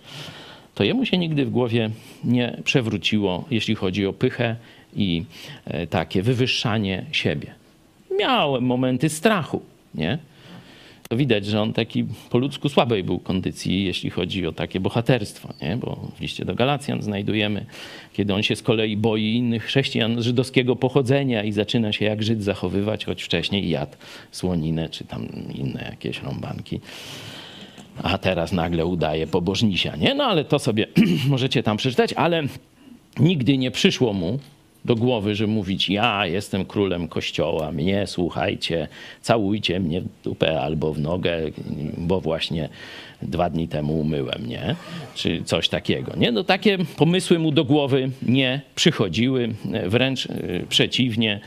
to jemu się nigdy w głowie nie przewróciło, jeśli chodzi o pychę i e, takie wywyższanie siebie. Miałem momenty strachu, nie? To widać, że on taki po ludzku słabej był kondycji, jeśli chodzi o takie bohaterstwo, nie? bo w liście do Galacjan znajdujemy, kiedy on się z kolei boi innych chrześcijan żydowskiego pochodzenia i zaczyna się jak Żyd zachowywać, choć wcześniej jadł słoninę czy tam inne jakieś rąbanki. A teraz nagle udaje pobożnisia, nie? No ale to sobie możecie tam przeczytać, ale nigdy nie przyszło mu do głowy, że mówić ja jestem królem kościoła, mnie słuchajcie, całujcie mnie w dupę albo w nogę, bo właśnie dwa dni temu umyłem, nie? Czy coś takiego, nie? No takie pomysły mu do głowy nie przychodziły, wręcz y, przeciwnie,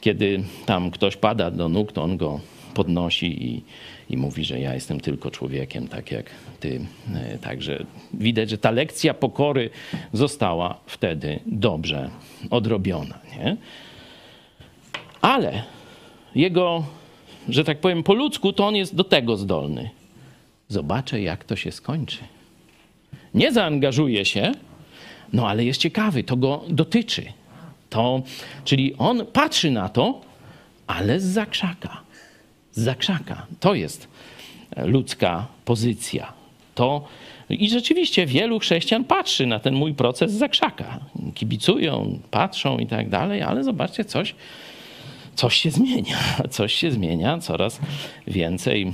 kiedy tam ktoś pada do nóg, to on go podnosi i, i mówi, że ja jestem tylko człowiekiem, tak jak ty. E, Także widać, że ta lekcja pokory została wtedy dobrze odrobiona. Nie? Ale jego, że tak powiem, po ludzku, to on jest do tego zdolny. Zobaczę, jak to się skończy. Nie zaangażuje się, no ale jest ciekawy, to go dotyczy. To, czyli on patrzy na to, ale z zakrzaka. Z zakrzaka. To jest ludzka pozycja. To i rzeczywiście wielu chrześcijan patrzy na ten mój proces z zakrzaka. Kibicują, patrzą i tak dalej, ale zobaczcie, coś, coś się zmienia. Coś się zmienia, coraz więcej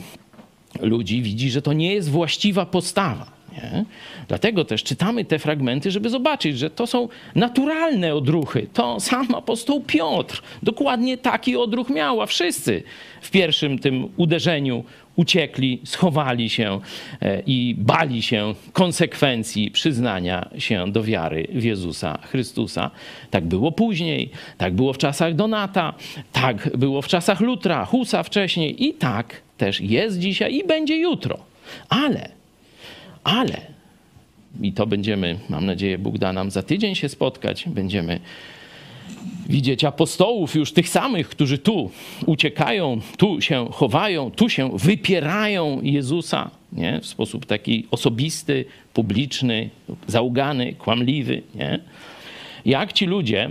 ludzi widzi, że to nie jest właściwa postawa. Nie? Dlatego też czytamy te fragmenty, żeby zobaczyć, że to są naturalne odruchy. To sam apostoł Piotr dokładnie taki odruch miał, a wszyscy w pierwszym tym uderzeniu uciekli, schowali się e, i bali się konsekwencji przyznania się do wiary w Jezusa Chrystusa. Tak było później, tak było w czasach Donata, tak było w czasach Lutra, Husa wcześniej i tak też jest dzisiaj i będzie jutro. Ale Ale, i to będziemy, mam nadzieję, Bóg da nam za tydzień się spotkać, będziemy widzieć apostołów już tych samych, którzy tu uciekają, tu się chowają, tu się wypierają Jezusa nie? w sposób taki osobisty, publiczny, zaugany, kłamliwy. Nie? Jak ci ludzie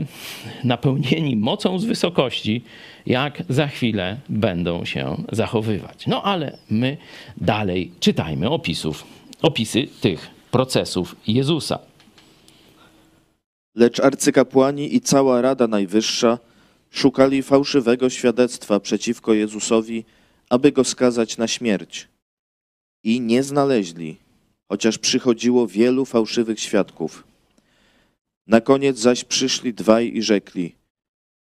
napełnieni mocą z wysokości, jak za chwilę będą się zachowywać. No ale my dalej czytajmy opisów, opisy tych procesów Jezusa. Lecz arcykapłani i cała Rada Najwyższa szukali fałszywego świadectwa przeciwko Jezusowi, aby go skazać na śmierć. I nie znaleźli, chociaż przychodziło wielu fałszywych świadków. Na koniec zaś przyszli dwaj i rzekli: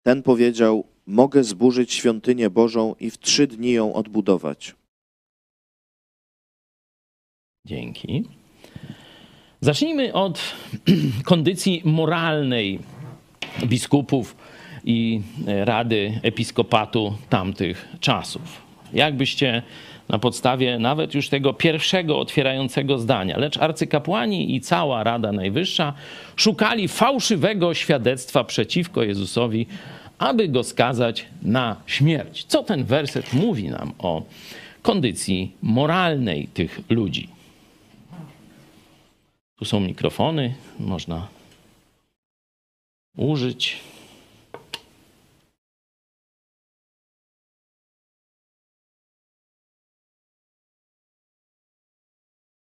Ten powiedział: Mogę zburzyć świątynię Bożą i w trzy dni ją odbudować. Dzięki. Zacznijmy od kondycji moralnej biskupów i rady episkopatu tamtych czasów. Jakbyście na podstawie nawet już tego pierwszego otwierającego zdania, lecz arcykapłani i cała Rada Najwyższa szukali fałszywego świadectwa przeciwko Jezusowi, aby go skazać na śmierć. Co ten werset mówi nam o kondycji moralnej tych ludzi? Tu są mikrofony, można użyć.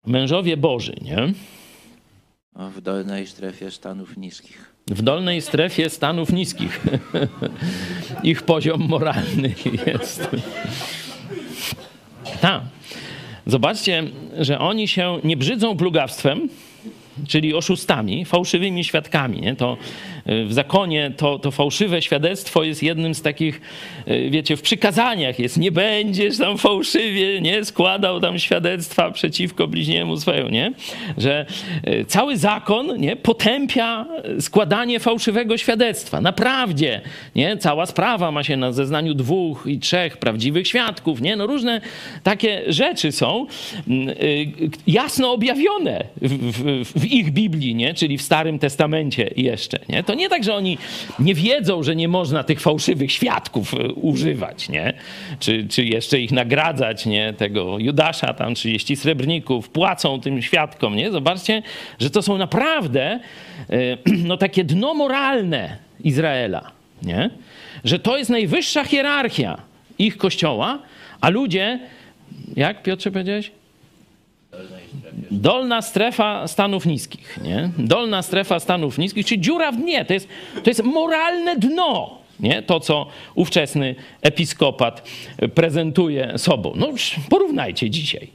Mężowie Boży, nie? W dolnej strefie Stanów Niskich. W dolnej strefie Stanów Niskich. Ich poziom moralny jest. Tak. Zobaczcie, że oni się nie brzydzą plugawstwem, czyli oszustami, fałszywymi świadkami. Nie? To w zakonie to, to fałszywe świadectwo jest jednym z takich, y, wiecie, w przykazaniach jest nie będziesz tam fałszywie, nie, składał tam świadectwa przeciwko bliźniemu swojemu, nie? Że y, cały zakon, nie, potępia składanie fałszywego świadectwa. Naprawdę, nie? Cała sprawa ma się na zeznaniu dwóch i trzech prawdziwych świadków, nie? No różne takie rzeczy są jasno objawione w, w, w ich Biblii, nie? czyli w Starym Testamencie jeszcze. Nie? To nie tak, że oni nie wiedzą, że nie można tych fałszywych świadków e, używać, nie? Czy, czy jeszcze ich nagradzać, nie? tego Judasza, tam 30 srebrników, płacą tym świadkom. Nie? Zobaczcie, że to są naprawdę e, no, takie dno moralne Izraela. Nie? Że to jest najwyższa hierarchia ich kościoła, a ludzie, jak Piotrze powiedziałeś? Dolna strefa Stanów Niskich, nie? Dolna strefa Stanów Niskich, czyli dziura w dnie. To jest, to jest moralne dno, nie? To, co ówczesny episkopat prezentuje sobą. No porównajcie dzisiaj.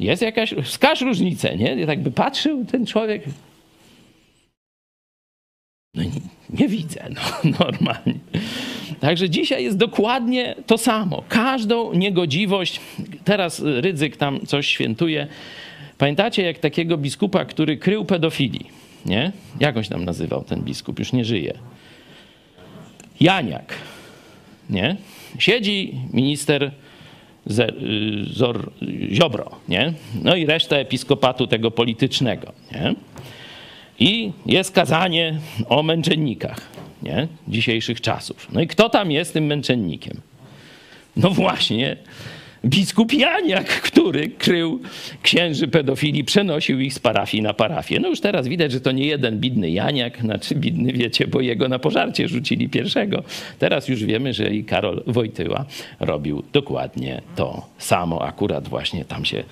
Jest jakaś, wskaż różnicę, nie? Tak by patrzył ten człowiek. No nie, widzę, no normalnie. Także dzisiaj jest dokładnie to samo. Każdą niegodziwość, teraz Rydzyk tam coś świętuje. Pamiętacie jak takiego biskupa, który krył pedofilii, nie? Jak on się tam nazywał ten biskup? Już nie żyje. Janiak, nie? Siedzi minister Zor, Ziobro, nie? No i reszta episkopatu tego politycznego, nie? I jest kazanie o męczennikach nie? dzisiejszych czasów. No i kto tam jest tym męczennikiem? No właśnie, biskup Janiak, który krył księży pedofili, przenosił ich z parafii na parafię. No już teraz widać, że to nie jeden bidny Janiak, znaczy bidny wiecie, bo jego na pożarcie rzucili pierwszego. Teraz już wiemy, że i Karol Wojtyła robił dokładnie to samo. Akurat właśnie tam się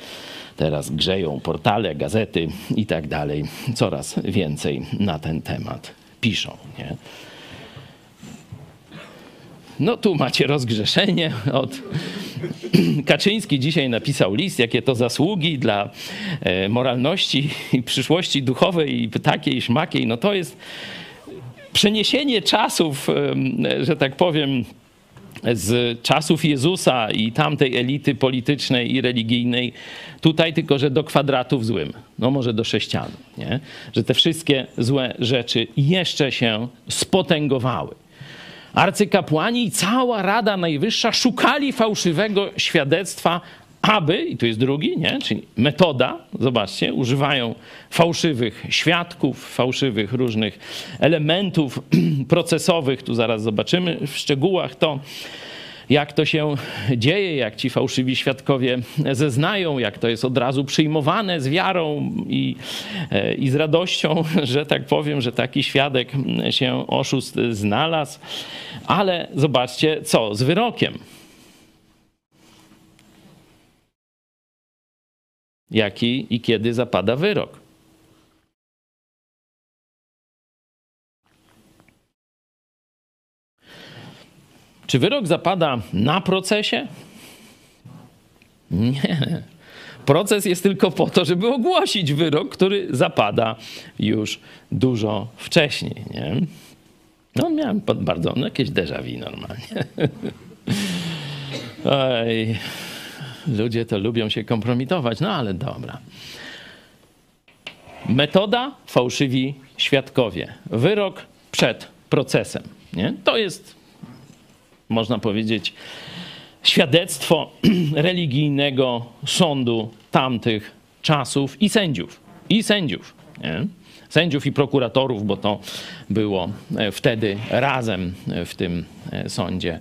teraz grzeją portale, gazety i tak dalej. Coraz więcej na ten temat piszą. Nie? No tu macie rozgrzeszenie od... Kaczyński dzisiaj napisał list, jakie to zasługi dla e, moralności i przyszłości duchowej i takiej i szmakiej. No to jest przeniesienie czasów, że tak powiem, z czasów Jezusa i tamtej elity politycznej i religijnej, tutaj tylko, że do kwadratów złym, no może do sześcianu, nie? że te wszystkie złe rzeczy jeszcze się spotęgowały. Arcykapłani i cała Rada Najwyższa szukali fałszywego świadectwa, aby, i tu jest drugi, nie? czyli metoda, zobaczcie, używają fałszywych świadków, fałszywych różnych elementów procesowych. Tu zaraz zobaczymy w szczegółach to, jak to się dzieje, jak ci fałszywi świadkowie zeznają, jak to jest od razu przyjmowane z wiarą i, e, i z radością, że tak powiem, że taki świadek się oszust znalazł. Ale zobaczcie, co z wyrokiem. Jaki i kiedy zapada wyrok. Czy wyrok zapada na procesie? Nie. Proces jest tylko po to, żeby ogłosić wyrok, który zapada już dużo wcześniej. Nie? No, miałem bardzo no, jakieś déjà vu normalnie. Oj, ludzie to lubią się kompromitować, no ale dobra. Metoda fałszywi świadkowie. Wyrok przed procesem. Nie? To jest można powiedzieć, świadectwo religijnego sądu tamtych czasów i sędziów. I sędziów. Nie? Sędziów i prokuratorów, bo to było e, wtedy razem w tym e, sądzie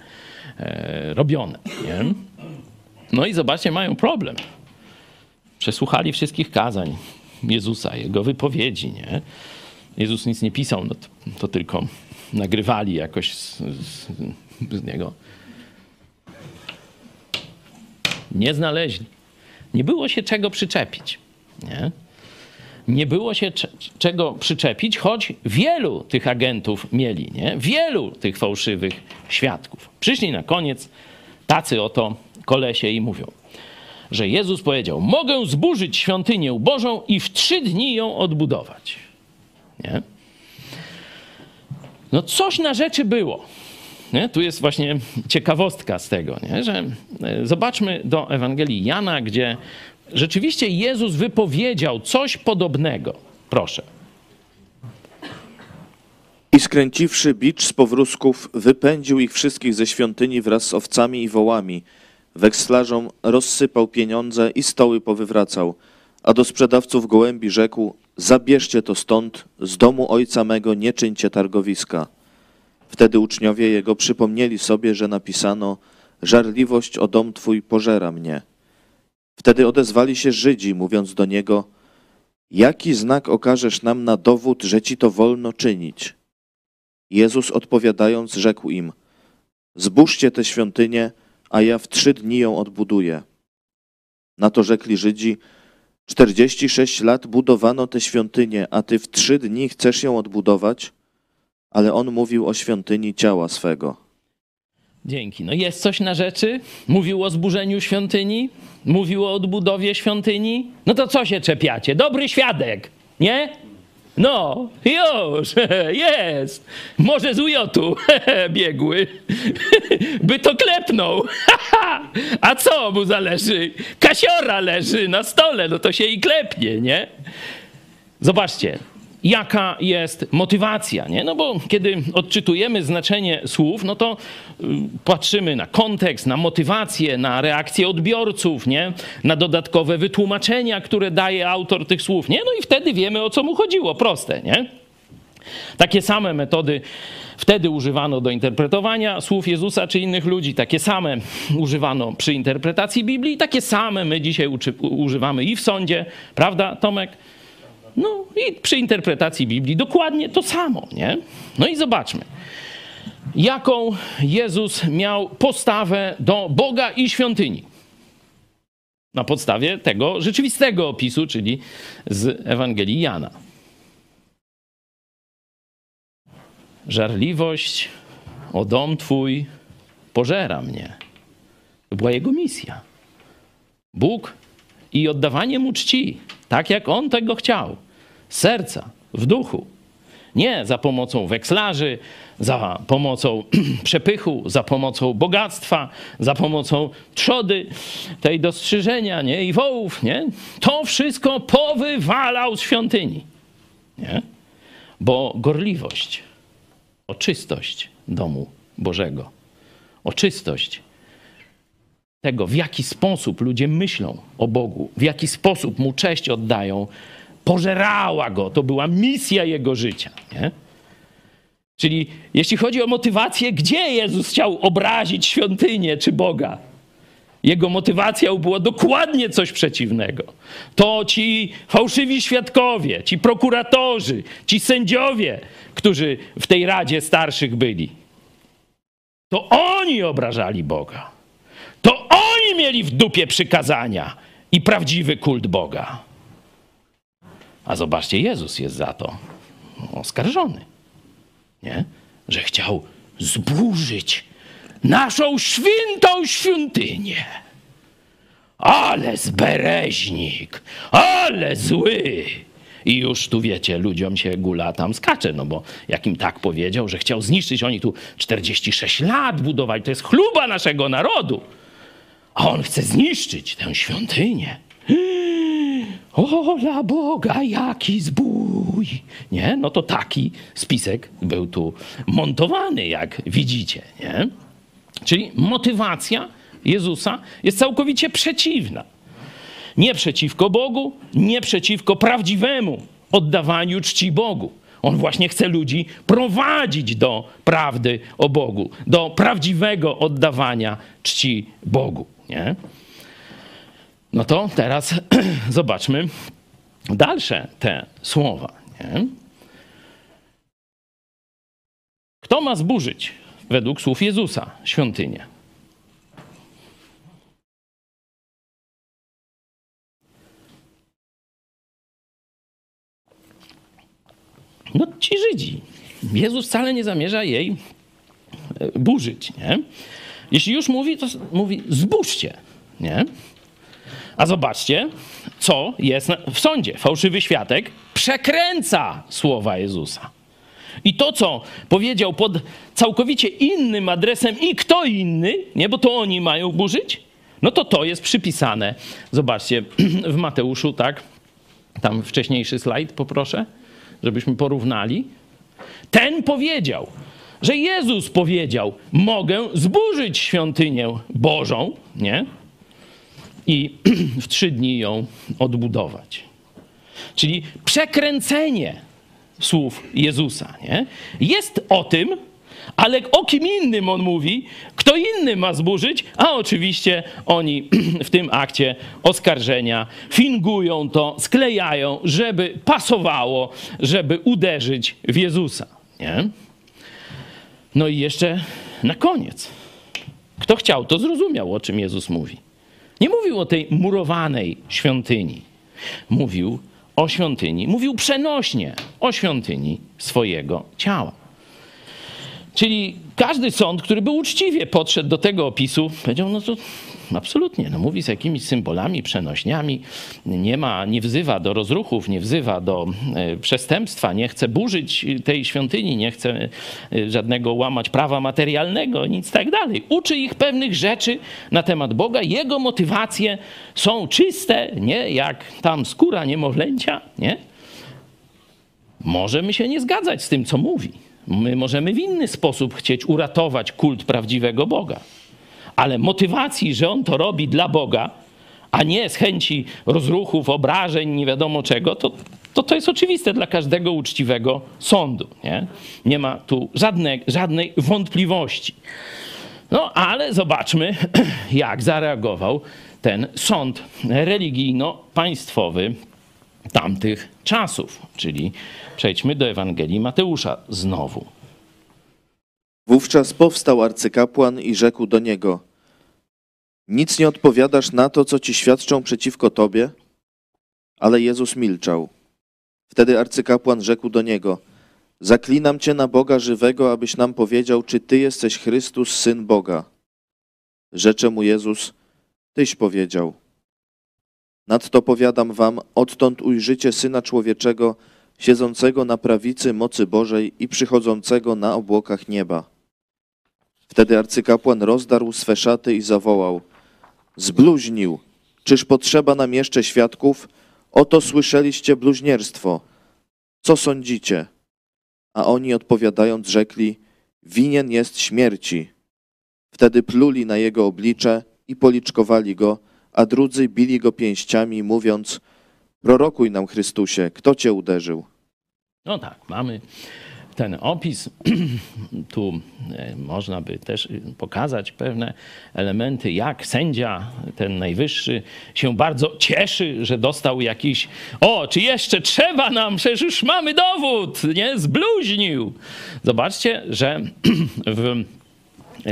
e, robione. Nie? No i zobaczcie, mają problem. Przesłuchali wszystkich kazań Jezusa, jego wypowiedzi. Nie? Jezus nic nie pisał, no to, to tylko nagrywali jakoś z, z, z niego. Nie znaleźli. Nie było się czego przyczepić. Nie? Nie było się czego przyczepić, choć wielu tych agentów mieli, nie? wielu tych fałszywych świadków. Przyszli na koniec tacy oto kolesie i mówią, że Jezus powiedział: Mogę zburzyć świątynię Bożą i w trzy dni ją odbudować. Nie? No coś na rzeczy było. Nie? Tu jest właśnie ciekawostka z tego, nie? że e, zobaczmy do Ewangelii Jana, gdzie rzeczywiście Jezus wypowiedział coś podobnego. Proszę. I skręciwszy bicz z powrózków, wypędził ich wszystkich ze świątyni wraz z owcami i wołami. Wekslarzom rozsypał pieniądze i stoły powywracał, a do sprzedawców gołębi rzekł: Zabierzcie to stąd, z domu ojca mego nie czyńcie targowiska. Wtedy uczniowie jego przypomnieli sobie, że napisano: Żarliwość o dom twój pożera mnie. Wtedy odezwali się Żydzi, mówiąc do niego: Jaki znak okażesz nam na dowód, że ci to wolno czynić? Jezus odpowiadając, rzekł im: Zbóżcie tę świątynię, a ja w trzy dni ją odbuduję. Na to rzekli Żydzi: Czterdzieści sześć lat budowano tę świątynię, a ty w trzy dni chcesz ją odbudować? Ale on mówił o świątyni ciała swego. Dzięki. No jest coś na rzeczy? Mówił o zburzeniu świątyni? Mówił o odbudowie świątyni? No to co się czepiacie? Dobry świadek, nie? No, już, jest. Może z ujotu biegły. By to klepnął. A co mu zależy? Kasiora leży na stole, no to się i klepnie, nie? Zobaczcie, jaka jest motywacja, nie? No bo kiedy odczytujemy znaczenie słów, no to y, patrzymy na kontekst, na motywację, na reakcję odbiorców, nie? Na dodatkowe wytłumaczenia, które daje autor tych słów, nie? No i wtedy wiemy, o co mu chodziło. Proste, nie? Takie same metody wtedy używano do interpretowania słów Jezusa czy innych ludzi, takie same używano przy interpretacji Biblii, takie same my dzisiaj używamy i w sądzie, prawda, Tomek? No i przy interpretacji Biblii dokładnie to samo, nie? No i zobaczmy, jaką Jezus miał postawę do Boga i świątyni. Na podstawie tego rzeczywistego opisu, czyli z Ewangelii Jana. Żarliwość o dom Twój pożera mnie. To była jego misja. Bóg i oddawanie mu czci, tak jak on tego chciał serca, w duchu. Nie za pomocą wekslarzy, za pomocą przepychu, za pomocą bogactwa, za pomocą trzody, tej dostrzyżenia nie? i wołów. Nie? To wszystko powywalał z świątyni. Nie? Bo gorliwość o czystość domu Bożego, o czystość tego, w jaki sposób ludzie myślą o Bogu, w jaki sposób mu cześć oddają, pożerała go. To była misja jego życia. Nie? Czyli jeśli chodzi o motywację, gdzie Jezus chciał obrazić świątynię czy Boga? Jego motywacją było dokładnie coś przeciwnego. To ci fałszywi świadkowie, ci prokuratorzy, ci sędziowie, którzy w tej radzie starszych byli. To oni obrażali Boga. To oni mieli w dupie przykazania i prawdziwy kult Boga. A zobaczcie, Jezus jest za to oskarżony. Nie? Że chciał zburzyć naszą świętą świątynię. Ale zbereźnik, ale zły. I już tu wiecie, ludziom się gula tam skacze, no bo jak im tak powiedział, że chciał zniszczyć, oni tu 46 lat budowali, to jest chluba naszego narodu. A on chce zniszczyć tę świątynię. Ola Boga, jaki zbój! Nie? No to taki spisek był tu montowany, jak widzicie. Nie? Czyli motywacja Jezusa jest całkowicie przeciwna. Nie przeciwko Bogu, nie przeciwko prawdziwemu oddawaniu czci Bogu. On właśnie chce ludzi prowadzić do prawdy o Bogu, do prawdziwego oddawania czci Bogu. Nie? No to teraz zobaczmy dalsze te słowa. Nie? Kto ma zburzyć, według słów Jezusa, świątynię? No ci Żydzi. Jezus wcale nie zamierza jej e, burzyć. Nie? Jeśli już mówi, to mówi zburzcie. Nie? A zobaczcie, co jest w sądzie. Fałszywy świadek przekręca słowa Jezusa. I to, co powiedział pod całkowicie innym adresem i kto inny, nie, bo to oni mają burzyć, no to to jest przypisane. Zobaczcie, w Mateuszu, tak, tam wcześniejszy slajd poproszę, żebyśmy porównali. Ten powiedział, że Jezus powiedział, mogę zburzyć świątynię Bożą, nie? I w trzy dni ją odbudować. Czyli przekręcenie słów Jezusa nie? jest o tym, ale o kim innym on mówi, kto inny ma zburzyć, a oczywiście oni w tym akcie oskarżenia fingują to, sklejają, żeby pasowało, żeby uderzyć w Jezusa. Nie? No i jeszcze na koniec. Kto chciał, to zrozumiał, o czym Jezus mówi. Nie mówił o tej murowanej świątyni. Mówił o świątyni, mówił przenośnie o świątyni swojego ciała. Czyli każdy sąd, który by uczciwie podszedł do tego opisu, powiedział, no to absolutnie, no mówi z jakimiś symbolami, przenośniami, nie ma, nie wzywa do rozruchów, nie wzywa do e, przestępstwa, nie chce burzyć tej świątyni, nie chce e, żadnego łamać prawa materialnego, nic tak dalej. Uczy ich pewnych rzeczy na temat Boga, jego motywacje są czyste, nie jak tam skóra niemowlęcia, nie? Możemy się nie zgadzać z tym, co mówi. My możemy w inny sposób chcieć uratować kult prawdziwego Boga. Ale motywacji, że on to robi dla Boga, a nie z chęci rozruchów, obrażeń, nie wiadomo czego, to to, to jest oczywiste dla każdego uczciwego sądu. Nie, nie ma tu żadnej, żadnej wątpliwości. No ale zobaczmy, jak zareagował ten sąd religijno-państwowy tamtych czasów. Czyli przejdźmy do Ewangelii Mateusza znowu. Wówczas powstał arcykapłan i rzekł do niego: Nic nie odpowiadasz na to, co ci świadczą przeciwko tobie? Ale Jezus milczał. Wtedy arcykapłan rzekł do niego: Zaklinam cię na Boga żywego, abyś nam powiedział, czy ty jesteś Chrystus, syn Boga. Rzecze mu Jezus: Tyś powiedział. Nadto powiadam wam, odtąd ujrzycie syna człowieczego, siedzącego na prawicy mocy Bożej i przychodzącego na obłokach nieba. Wtedy arcykapłan rozdarł swe szaty i zawołał: Zbluźnił! Czyż potrzeba nam jeszcze świadków? Oto słyszeliście bluźnierstwo. Co sądzicie? A oni odpowiadając rzekli: Winien jest śmierci. Wtedy pluli na jego oblicze i policzkowali go, a drudzy bili go pięściami, mówiąc: Prorokuj nam, Chrystusie, kto cię uderzył? No tak, mamy ten opis. tu e, można by też pokazać pewne elementy, jak sędzia, ten najwyższy, się bardzo cieszy, że dostał jakiś. O, czy jeszcze trzeba nam, przecież już mamy dowód, nie? Zbluźnił. Zobaczcie, że w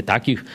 takich em,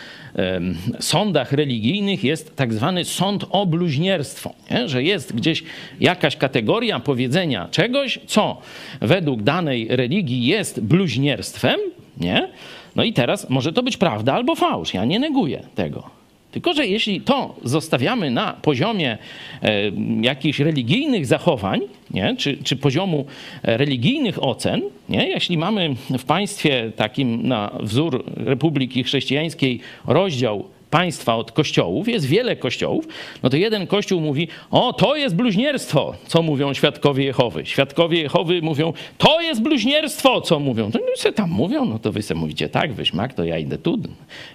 sądach religijnych jest tak zwany sąd o bluźnierstwo, nie? że jest gdzieś jakaś kategoria powiedzenia czegoś, co według danej religii jest bluźnierstwem, nie? No i teraz może to być prawda albo fałsz, ja nie neguję tego. Tylko, że jeśli to zostawiamy na poziomie e, jakichś religijnych zachowań, nie? Czy, czy poziomu e, religijnych ocen, nie? jeśli mamy w państwie takim na wzór Republiki Chrześcijańskiej rozdział państwa od kościołów, jest wiele kościołów, no to jeden kościół mówi, o to jest bluźnierstwo, co mówią świadkowie Jehowy. Świadkowie Jehowy mówią, to jest bluźnierstwo, co mówią. To no, tam mówią, no to wy se mówicie tak, wyśmak, to ja idę tu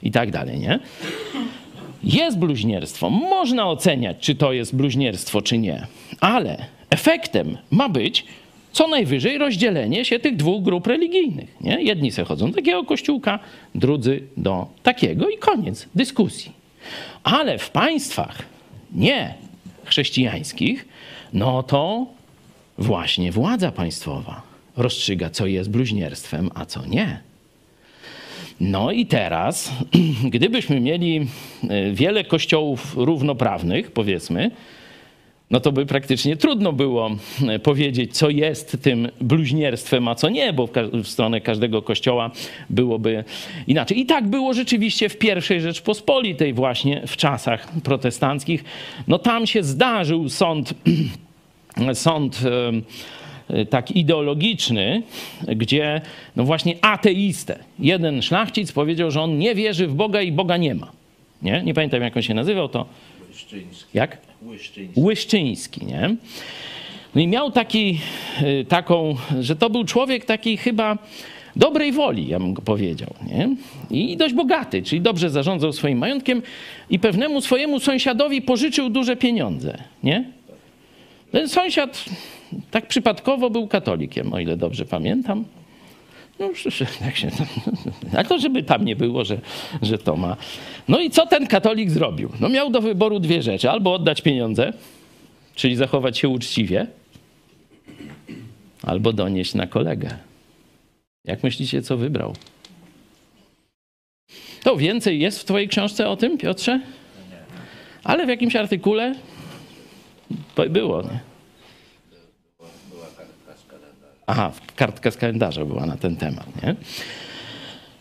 i tak dalej, nie? Jest bluźnierstwo. Można oceniać, czy to jest bluźnierstwo, czy nie. Ale efektem ma być co najwyżej rozdzielenie się tych dwóch grup religijnych. Nie? Jedni se chodzą do takiego kościółka, drudzy do takiego i koniec dyskusji. Ale w państwach nie chrześcijańskich, no to właśnie władza państwowa rozstrzyga, co jest bluźnierstwem, a co nie. No i teraz, gdybyśmy mieli e, wiele kościołów równoprawnych, powiedzmy, no to by praktycznie trudno było e, powiedzieć, co jest tym bluźnierstwem, a co nie, bo w, stronę każdego kościoła byłoby inaczej. I tak było rzeczywiście w pierwszej Rzeczpospolitej, właśnie w czasach protestanckich. No tam się zdarzył sąd, sąd tak ideologiczny, gdzie no właśnie ateistę. Jeden szlachcic powiedział, że on nie wierzy w Boga i Boga nie ma. Nie, nie pamiętam jak on się nazywał, to... Łyszczyński. Jak? Łyszczyński. Łyszczyński, nie? No i miał taki, y, taką, że to był człowiek taki chyba dobrej woli, ja bym go powiedział, nie? I dość bogaty, czyli dobrze zarządzał swoim majątkiem i pewnemu swojemu sąsiadowi pożyczył duże pieniądze, nie? Ten sąsiad tak przypadkowo był katolikiem, o ile dobrze pamiętam. No, tak się, ale to żeby tam nie było, że, że to ma. No i co ten katolik zrobił? No miał do wyboru dwie rzeczy. Albo oddać pieniądze, czyli zachować się uczciwie, albo donieść na kolegę. Jak myślicie, co wybrał? To więcej jest w twojej książce o tym, Piotrze? Ale w jakimś artykule było, nie? Aha, kartka z kalendarza była na ten temat, nie?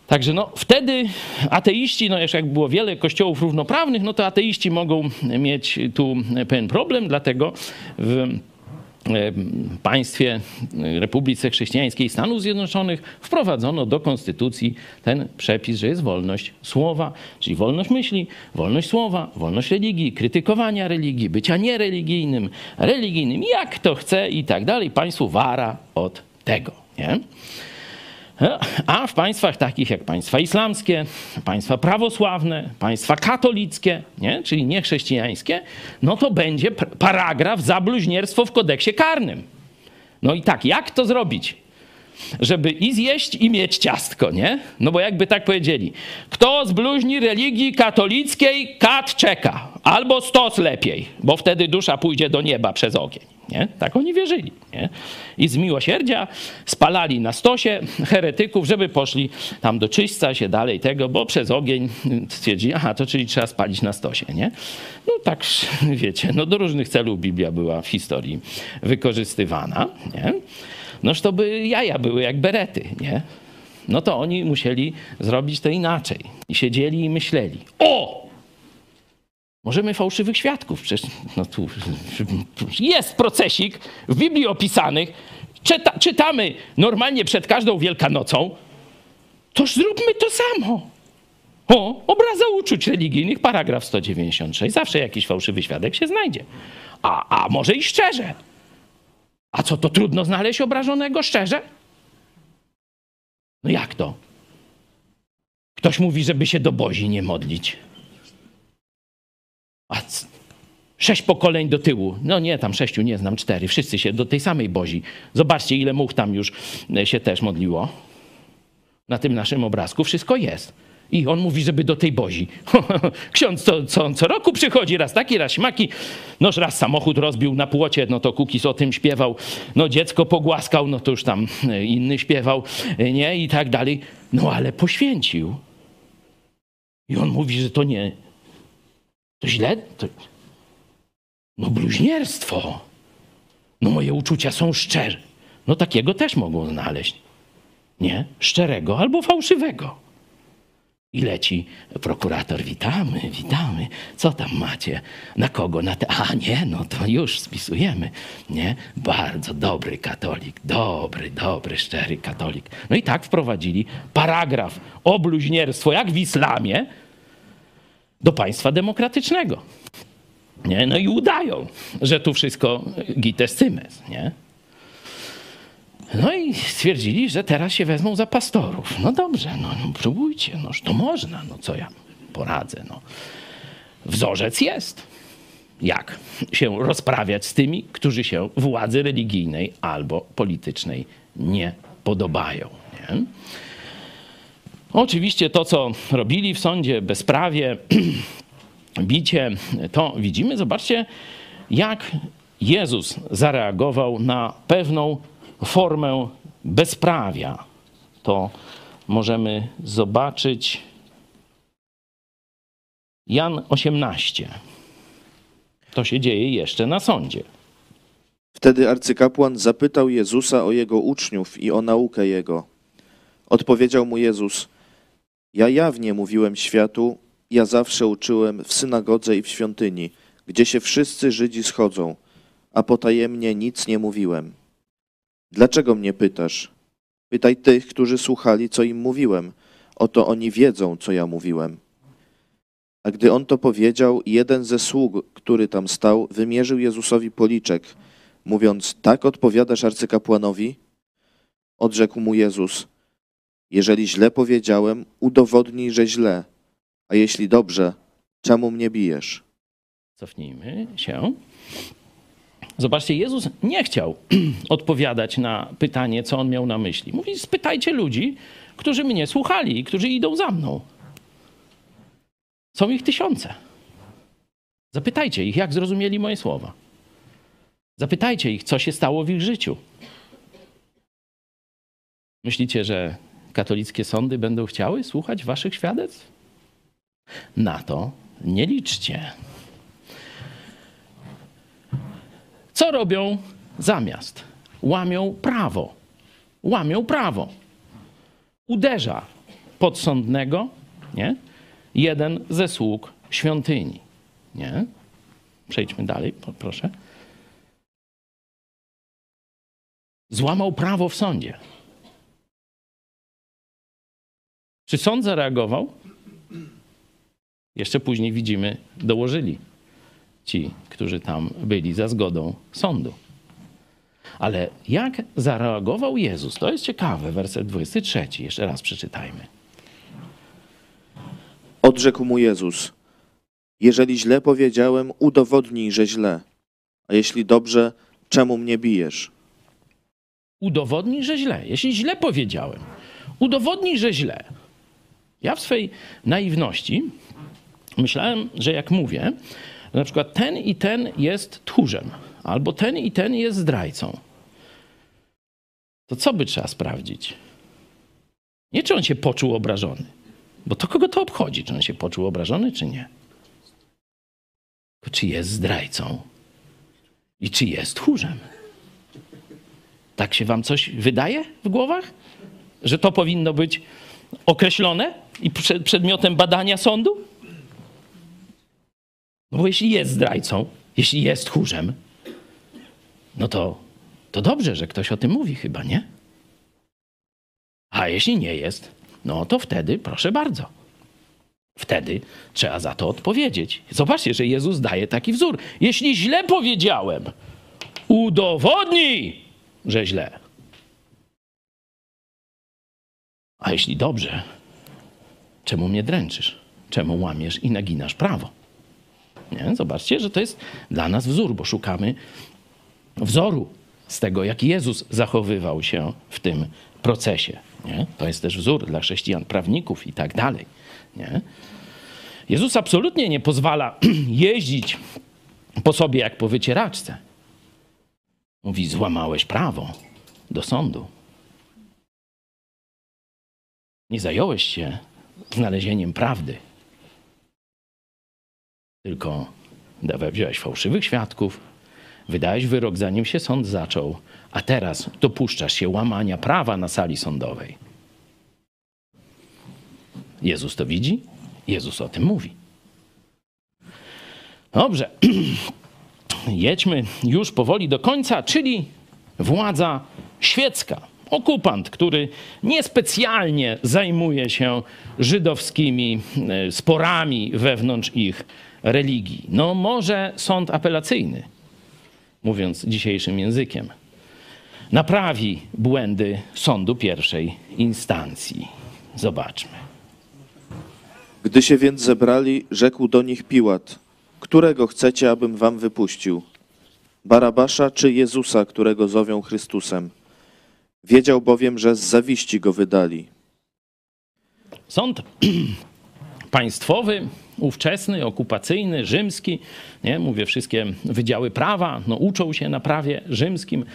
Także no, wtedy ateiści, no jeszcze jak było wiele kościołów równoprawnych, no to ateiści mogą mieć tu pewien problem, dlatego w państwie Republice Chrześcijańskiej Stanów Zjednoczonych wprowadzono do konstytucji ten przepis, że jest wolność słowa, czyli wolność myśli, wolność słowa, wolność religii, krytykowania religii, bycia niereligijnym, religijnym, jak to chce i tak dalej. Państwu wara od tego. Nie? A w państwach takich jak państwa islamskie, państwa prawosławne, państwa katolickie, nie? czyli niechrześcijańskie, no to będzie paragraf za bluźnierstwo w kodeksie karnym. No i tak, jak to zrobić? Żeby i zjeść, i mieć ciastko, nie? No bo jakby tak powiedzieli, kto zbluźni religii katolickiej, kat czeka, albo stos lepiej, bo wtedy dusza pójdzie do nieba przez ogień. Nie? Tak oni wierzyli. Nie? I z miłosierdzia spalali na stosie heretyków, żeby poszli tam do czyśćca się dalej tego, bo przez ogień stwierdzili, aha, to czyli trzeba spalić na stosie. Nie? No tak, wiecie, no do różnych celów Biblia była w historii wykorzystywana. Nie? Noż to by jaja były jak berety, nie? No to oni musieli zrobić to inaczej. I siedzieli i myśleli, o, Możemy fałszywych świadków. Przecież no tu jest procesik w Biblii opisanych. Czyta, czytamy normalnie przed każdą Wielkanocą. Toż zróbmy to samo. O, obraza uczuć religijnych, paragraf 196. Zawsze jakiś fałszywy świadek się znajdzie. A, a może i szczerze. A co to trudno znaleźć obrażonego szczerze? No jak to? Ktoś mówi, żeby się do Bozi nie modlić. A sześć pokoleń do tyłu. No nie, tam sześciu nie znam, cztery. Wszyscy się do tej samej bozi. Zobaczcie, ile much tam już e, się też modliło. Na tym naszym obrazku wszystko jest. I on mówi, żeby do tej bozi. Ksiądz co, co, co roku przychodzi, raz taki, raz śmaki. Noż raz samochód rozbił na płocie, no to Kukis o tym śpiewał. No dziecko pogłaskał, no to już tam e, inny śpiewał, e, nie? I tak dalej. No ale poświęcił. I on mówi, że to nie... To źle? To... No bluźnierstwo. No moje uczucia są szczere. No takiego też mogą znaleźć. Nie? Szczerego albo fałszywego. I leci prokurator, witamy, witamy. Co tam macie? Na kogo? Na te... A nie, no to już spisujemy. Nie? Bardzo dobry katolik, dobry, dobry, szczery katolik. No i tak wprowadzili paragraf o bluźnierstwo, jak w islamie, do państwa demokratycznego. Nie? No i udają, że tu wszystko gites cymes, nie? No i stwierdzili, że teraz się wezmą za pastorów. No dobrze, no, no próbujcie, noż to można, no co ja poradzę, no. Wzorzec jest. Jak się rozprawiać z tymi, którzy się władzy religijnej albo politycznej nie podobają, nie? Oczywiście to, co robili w sądzie, bezprawie, bicie, to widzimy. Zobaczcie, jak Jezus zareagował na pewną formę bezprawia. To możemy zobaczyć. Jan 18. To się dzieje jeszcze na sądzie. Wtedy arcykapłan zapytał Jezusa o jego uczniów i o naukę jego. Odpowiedział mu Jezus: Ja jawnie mówiłem światu, ja zawsze uczyłem w synagodze i w świątyni, gdzie się wszyscy Żydzi schodzą, a potajemnie nic nie mówiłem. Dlaczego mnie pytasz? Pytaj tych, którzy słuchali, co im mówiłem. Oto oni wiedzą, co ja mówiłem. A gdy on to powiedział, jeden ze sług, który tam stał, wymierzył Jezusowi policzek, mówiąc: Tak odpowiadasz arcykapłanowi? Odrzekł mu Jezus: Jeżeli źle powiedziałem, udowodnij, że źle. A jeśli dobrze, czemu mnie bijesz? Cofnijmy się. Zobaczcie, Jezus nie chciał odpowiadać na pytanie, co on miał na myśli. Mówi: spytajcie ludzi, którzy mnie słuchali i którzy idą za mną. Są ich tysiące. Zapytajcie ich, jak zrozumieli moje słowa. Zapytajcie ich, co się stało w ich życiu. Myślicie, że katolickie sądy będą chciały słuchać waszych świadectw? Na to nie liczcie. Co robią zamiast? Łamią prawo. Łamią prawo. Uderza podsądnego, nie? Jeden ze sług świątyni, nie? Przejdźmy dalej, proszę. Złamał prawo w sądzie. Czy sąd zareagował? Jeszcze później widzimy, dołożyli ci, którzy tam byli za zgodą sądu. Ale jak zareagował Jezus? To jest ciekawe, werset 23. Jeszcze raz przeczytajmy. Odrzekł mu Jezus: Jeżeli źle powiedziałem, udowodnij, że źle. A jeśli dobrze, czemu mnie bijesz? Udowodnij, że źle. Jeśli źle powiedziałem, udowodnij, że źle. Ja w swej naiwności myślałem, że jak mówię, na przykład ten i ten jest tchórzem, albo ten i ten jest zdrajcą, to co by trzeba sprawdzić? Nie czy on się poczuł obrażony, bo to kogo to obchodzi, czy on się poczuł obrażony, czy nie. Czy jest zdrajcą i czy jest tchórzem. Tak się wam coś wydaje w głowach? Że to powinno być określone i przed- przedmiotem badania sądu? No bo jeśli jest zdrajcą, jeśli jest tchórzem, no to, to dobrze, że ktoś o tym mówi chyba, nie? A jeśli nie jest, no to wtedy proszę bardzo. Wtedy trzeba za to odpowiedzieć. Zobaczcie, że Jezus daje taki wzór. Jeśli źle powiedziałem, udowodnij, że źle. A jeśli dobrze, czemu mnie dręczysz? Czemu łamiesz i naginasz prawo? Nie? Zobaczcie, że to jest dla nas wzór, bo szukamy wzoru z tego, jak Jezus zachowywał się w tym procesie. Nie? To jest też wzór dla chrześcijan, prawników i tak dalej. Nie? Jezus absolutnie nie pozwala jeździć po sobie jak po wycieraczce. Mówi, złamałeś prawo do sądu. Nie zająłeś się znalezieniem prawdy, tylko wziąłeś fałszywych świadków, wydałeś wyrok, zanim się sąd zaczął, a teraz dopuszczasz się łamania prawa na sali sądowej. Jezus to widzi, Jezus o tym mówi. Dobrze, jedźmy już powoli do końca, czyli władza świecka. Okupant, który niespecjalnie zajmuje się żydowskimi e, sporami wewnątrz ich religii. No może sąd apelacyjny, mówiąc dzisiejszym językiem, naprawi błędy sądu pierwszej instancji. Zobaczmy. Gdy się więc zebrali, rzekł do nich Piłat: Którego chcecie, abym wam wypuścił? Barabasza czy Jezusa, którego zowią Chrystusem? Wiedział bowiem, że z zawiści go wydali. Sąd państwowy, ówczesny, okupacyjny, rzymski, nie? mówię wszystkie wydziały prawa, no uczą się na prawie rzymskim.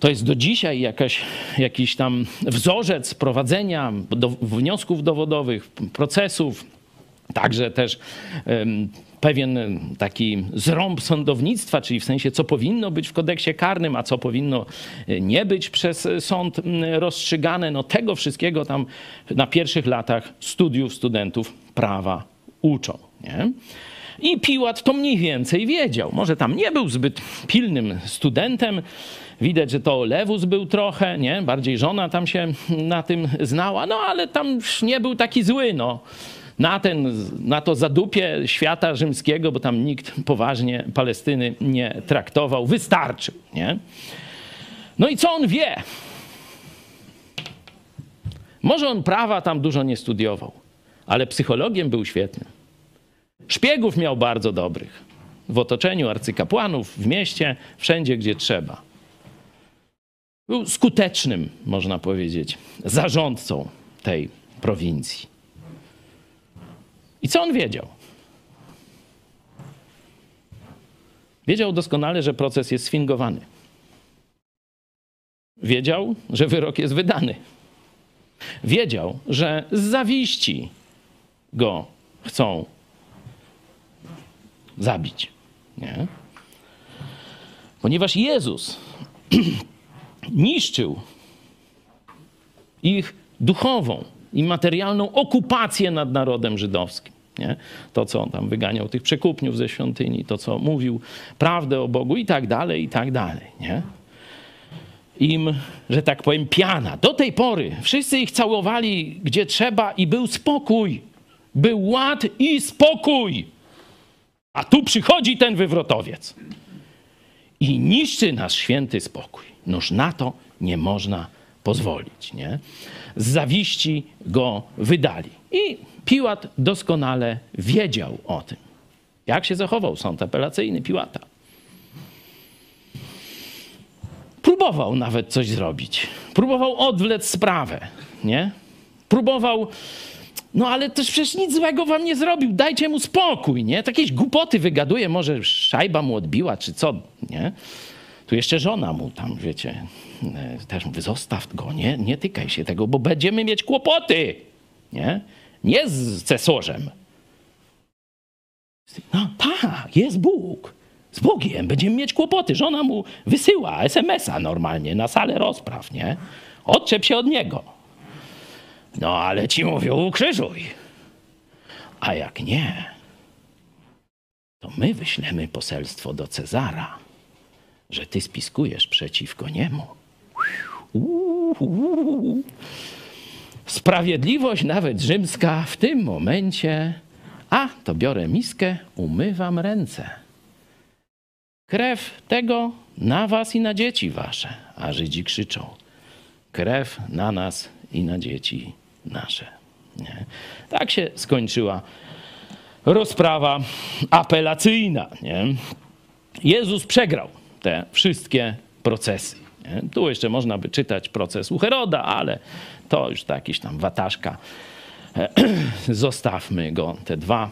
To jest do dzisiaj jakaś, jakiś tam wzorzec prowadzenia do, wniosków dowodowych, procesów, także też pewien taki zrąb sądownictwa, czyli w sensie, co powinno być w kodeksie karnym, a co powinno e, nie być przez sąd rozstrzygane. No tego wszystkiego tam na pierwszych latach studiów studentów prawa uczą. Nie? I Piłat to mniej więcej wiedział. Może tam nie był zbyt pilnym studentem. Widać, że to Lewus był trochę, nie? Bardziej żona tam się na tym znała, no ale tam nie był taki zły, no na, ten, na to zadupie świata rzymskiego, bo tam nikt poważnie Palestyny nie traktował, wystarczył. Nie? No i co on wie? Może on prawa tam dużo nie studiował, ale psychologiem był świetny. Szpiegów miał bardzo dobrych. W otoczeniu arcykapłanów, w mieście, wszędzie, gdzie trzeba. Był skutecznym, można powiedzieć, zarządcą tej prowincji. I co on wiedział? Wiedział doskonale, że proces jest sfingowany. Wiedział, że wyrok jest wydany. Wiedział, że z zawiści go chcą zabić. Nie? Ponieważ Jezus niszczył ich duchową i materialną okupację nad narodem żydowskim. Nie? To, co on tam wyganiał tych przekupniów ze świątyni, to, co mówił prawdę o Bogu i tak dalej, i tak dalej. Nie? Im, że tak powiem, piana. Do tej pory wszyscy ich całowali gdzie trzeba i był spokój. Był ład i spokój. A tu przychodzi ten wywrotowiec i niszczy nasz święty spokój. Noż na to nie można pozwolić. Nie? Z zawiści go wydali. I Piłat doskonale wiedział o tym. Jak się zachował sąd apelacyjny Piłata? Próbował nawet coś zrobić. Próbował odwlec sprawę, nie? Próbował, no ale też przecież nic złego wam nie zrobił, dajcie mu spokój, nie? Jakieś głupoty wygaduje, może szajba mu odbiła, czy co, nie? Tu jeszcze żona mu tam, wiecie, też mówi, zostaw go, nie, nie tykaj się tego, bo będziemy mieć kłopoty, nie? Nie z cesarzem. No tak, jest Bóg. Z Bogiem będziemy mieć kłopoty. Żona mu wysyła SMS-a normalnie na salę rozpraw, nie? Odczep się od niego. No ale ci mówią, ukrzyżuj. A jak nie, to my wyślemy poselstwo do Cezara że ty spiskujesz przeciwko niemu. Sprawiedliwość nawet rzymska w tym momencie, a to biorę miskę, umywam ręce. Krew tego na was i na dzieci wasze. A Żydzi krzyczą: krew na nas i na dzieci nasze. Nie? Tak się skończyła rozprawa apelacyjna. Nie? Jezus przegrał te wszystkie procesy. Nie? Tu jeszcze można by czytać proces u Heroda, ale to już jakiś tam wataszka. Zostawmy go, te dwa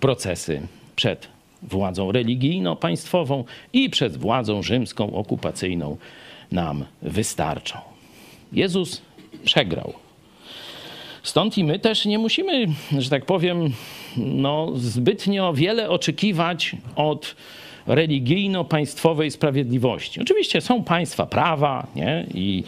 procesy przed władzą religijno-państwową i przed władzą rzymską okupacyjną nam wystarczą. Jezus przegrał. Stąd i my też nie musimy, że tak powiem, no, zbytnio wiele oczekiwać od religijno-państwowej sprawiedliwości. Oczywiście są państwa prawa nie? i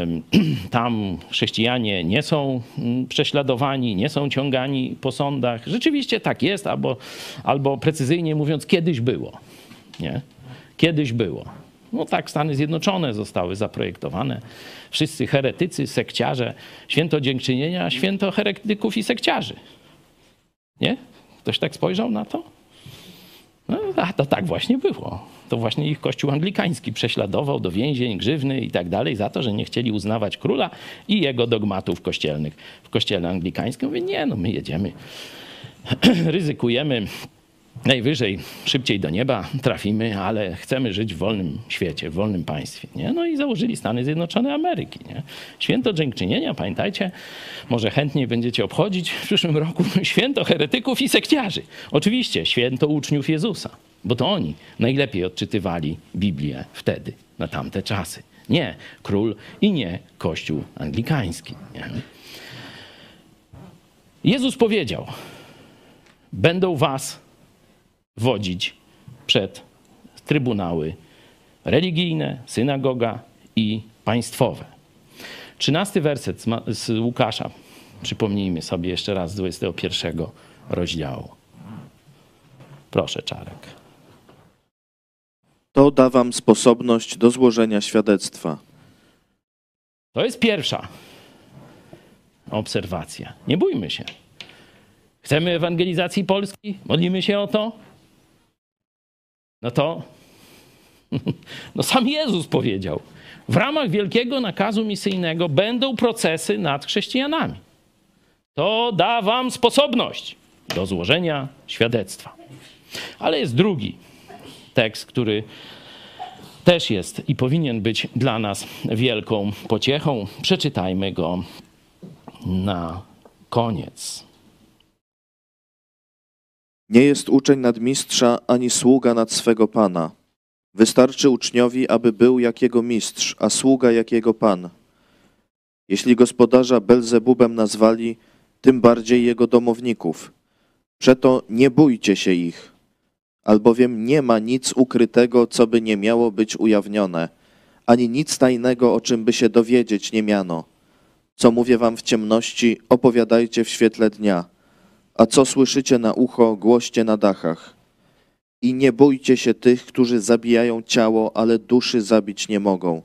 tam chrześcijanie nie są mm, prześladowani, nie są ciągani po sądach. Rzeczywiście tak jest, albo, albo precyzyjnie mówiąc, kiedyś było. Nie? Kiedyś było. No tak Stany Zjednoczone zostały zaprojektowane. Wszyscy heretycy, sekciarze, święto dziękczynienia, święto heretyków i sekciarzy. Nie? Ktoś tak spojrzał na to? No, a to tak właśnie było. To właśnie ich kościół anglikański prześladował do więzień, grzywny i tak dalej za to, że nie chcieli uznawać króla i jego dogmatów kościelnych w kościele anglikańskim. Mówię, nie, no my jedziemy, ryzykujemy, najwyżej szybciej do nieba trafimy, ale chcemy żyć w wolnym świecie, w wolnym państwie. Nie? No i założyli Stany Zjednoczone Ameryki. Nie? Święto Dziękczynienia, pamiętajcie, może chętnie będziecie obchodzić w przyszłym roku święto heretyków i sekciarzy. Oczywiście święto uczniów Jezusa, bo to oni najlepiej odczytywali Biblię wtedy, na tamte czasy. Nie król i nie kościół anglikański. Nie? Jezus powiedział, będą was wodzić przed trybunały religijne, synagoga i państwowe. Trzynasty werset z Łukasza. Przypomnijmy sobie jeszcze raz z 21 rozdziału. Proszę, Czarek. To da wam sposobność do złożenia świadectwa. To jest pierwsza obserwacja. Nie bójmy się. Chcemy ewangelizacji Polski? Modlimy się o to? No to no sam Jezus powiedział. W ramach wielkiego nakazu misyjnego będą procesy nad chrześcijanami. To da wam sposobność do złożenia świadectwa. Ale jest drugi tekst, który też jest i powinien być dla nas wielką pociechą. Przeczytajmy go na koniec. Nie jest uczeń nadmistrza ani sługa nad swego pana. Wystarczy uczniowi, aby był jak jego mistrz, a sługa jak jego pan. Jeśli gospodarza Belzebubem nazwali, tym bardziej jego domowników. Przeto nie bójcie się ich, albowiem nie ma nic ukrytego, co by nie miało być ujawnione, ani nic tajnego, o czym by się dowiedzieć nie miano. Co mówię wam w ciemności, opowiadajcie w świetle dnia – a co słyszycie na ucho, głoście na dachach. I nie bójcie się tych, którzy zabijają ciało, ale duszy zabić nie mogą.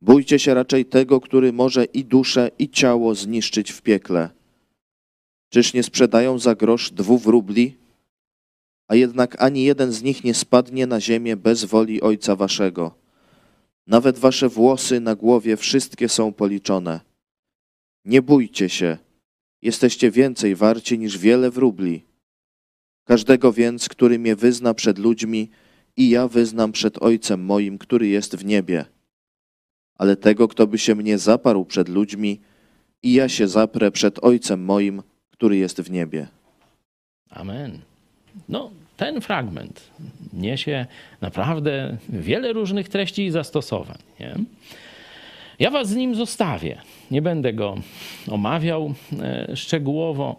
Bójcie się raczej tego, który może i duszę, i ciało zniszczyć w piekle. Czyż nie sprzedają za grosz dwóch rubli? A jednak ani jeden z nich nie spadnie na ziemię bez woli Ojca Waszego. Nawet Wasze włosy na głowie wszystkie są policzone. Nie bójcie się. Jesteście więcej warci niż wiele wróbli. Każdego więc, który mnie wyzna przed ludźmi, i ja wyznam przed Ojcem moim, który jest w niebie. Ale tego, kto by się mnie zaparł przed ludźmi, i ja się zaprę przed Ojcem moim, który jest w niebie. Amen. No, ten fragment niesie naprawdę wiele różnych treści i zastosowań. Nie? Ja was z nim zostawię. Nie będę go omawiał e, szczegółowo.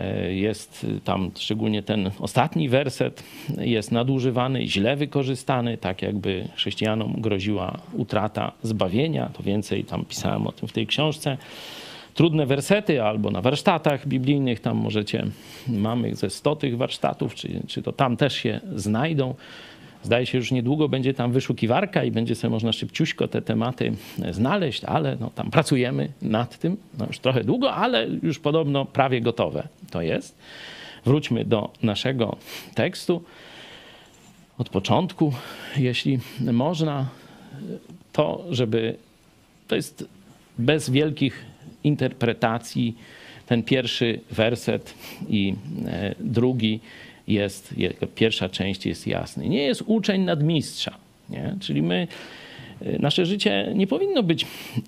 E, Jest tam szczególnie ten ostatni werset jest nadużywany, źle wykorzystany, tak jakby chrześcijanom groziła utrata zbawienia. To więcej tam pisałem o tym w tej książce. Trudne wersety albo na warsztatach biblijnych, tam możecie, mamy ze 100 tych warsztatów, czy, czy to tam też się znajdą. Zdaje się, już niedługo będzie tam wyszukiwarka i będzie sobie można szybciuśko te tematy znaleźć, ale no, tam pracujemy nad tym, no już trochę długo, ale już podobno prawie gotowe to jest. Wróćmy do naszego tekstu. Od początku, jeśli można, to żeby to jest bez wielkich interpretacji, ten pierwszy werset i e, drugi jest, pierwsza część jest jasny. Nie jest uczeń nadmistrza. Nie? Czyli my, e, nasze życie nie powinno być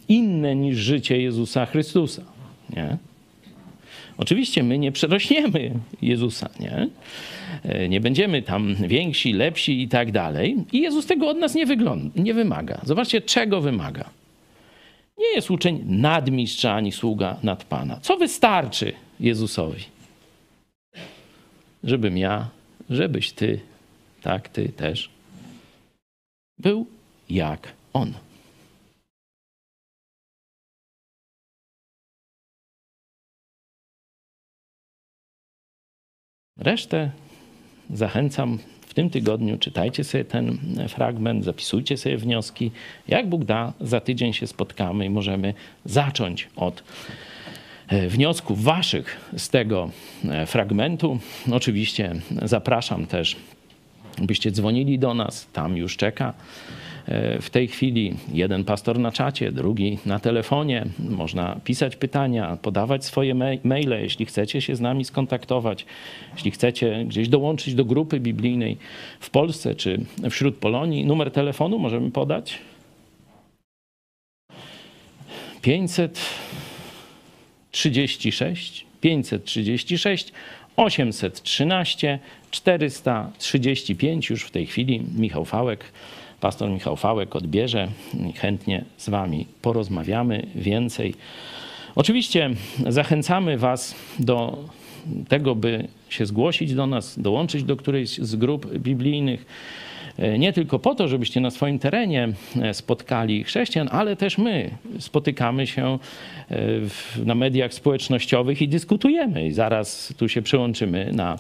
inne niż życie Jezusa Chrystusa. Nie? Oczywiście my nie przerośniemy Jezusa, nie? E, nie będziemy tam więksi, lepsi i tak dalej. I Jezus tego od nas nie, wygląda, nie wymaga. Zobaczcie, czego wymaga. Nie jest uczeń nadmistrza ani sługa nad Pana. Co wystarczy Jezusowi? Żebym ja, żebyś ty, tak, ty też, był jak On. Resztę zachęcam w tym tygodniu. Czytajcie sobie ten fragment, zapisujcie sobie wnioski. Jak Bóg da, za tydzień się spotkamy i możemy zacząć od wniosków waszych z tego e, fragmentu. Oczywiście zapraszam też, byście dzwonili do nas, tam już czeka w tej chwili jeden pastor na czacie, drugi na telefonie. Można pisać pytania, podawać swoje maile, jeśli chcecie się z nami skontaktować, jeśli chcecie gdzieś dołączyć do grupy biblijnej w Polsce czy wśród Polonii. Numer telefonu możemy podać? 536 536 813 435 już w tej chwili Michał Fałek pastor Michał Fałek odbierze chętnie z Wami porozmawiamy więcej. Oczywiście zachęcamy Was do tego, by się zgłosić do nas, dołączyć do którejś z grup biblijnych. E, nie tylko po to, żebyście na swoim terenie e, spotkali chrześcijan, ale też my spotykamy się e, na mediach społecznościowych i dyskutujemy. I zaraz tu się przyłączymy na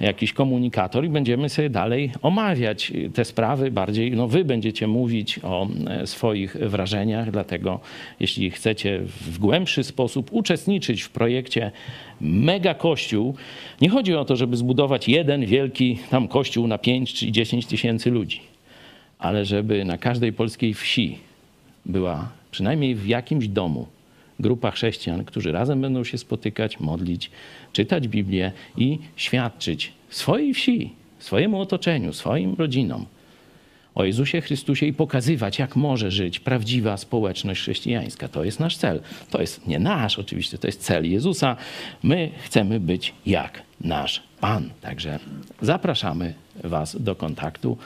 jakiś komunikator i będziemy sobie dalej omawiać te sprawy. Bardziej no, wy będziecie mówić o swoich wrażeniach, dlatego jeśli chcecie w głębszy sposób uczestniczyć w projekcie Mega Kościół, nie chodzi o to, żeby zbudować jeden wielki tam kościół na 5 czy 10 tysięcy ludzi, ale żeby na każdej polskiej wsi była przynajmniej w jakimś domu grupa chrześcijan, którzy razem będą się spotykać, modlić, czytać Biblię i świadczyć swojej wsi, swojemu otoczeniu, swoim rodzinom o Jezusie Chrystusie i pokazywać, jak może żyć prawdziwa społeczność chrześcijańska. To jest nasz cel. To jest nie nasz, oczywiście, to jest cel Jezusa. My chcemy być jak nasz Pan. Także zapraszamy Was do kontaktu.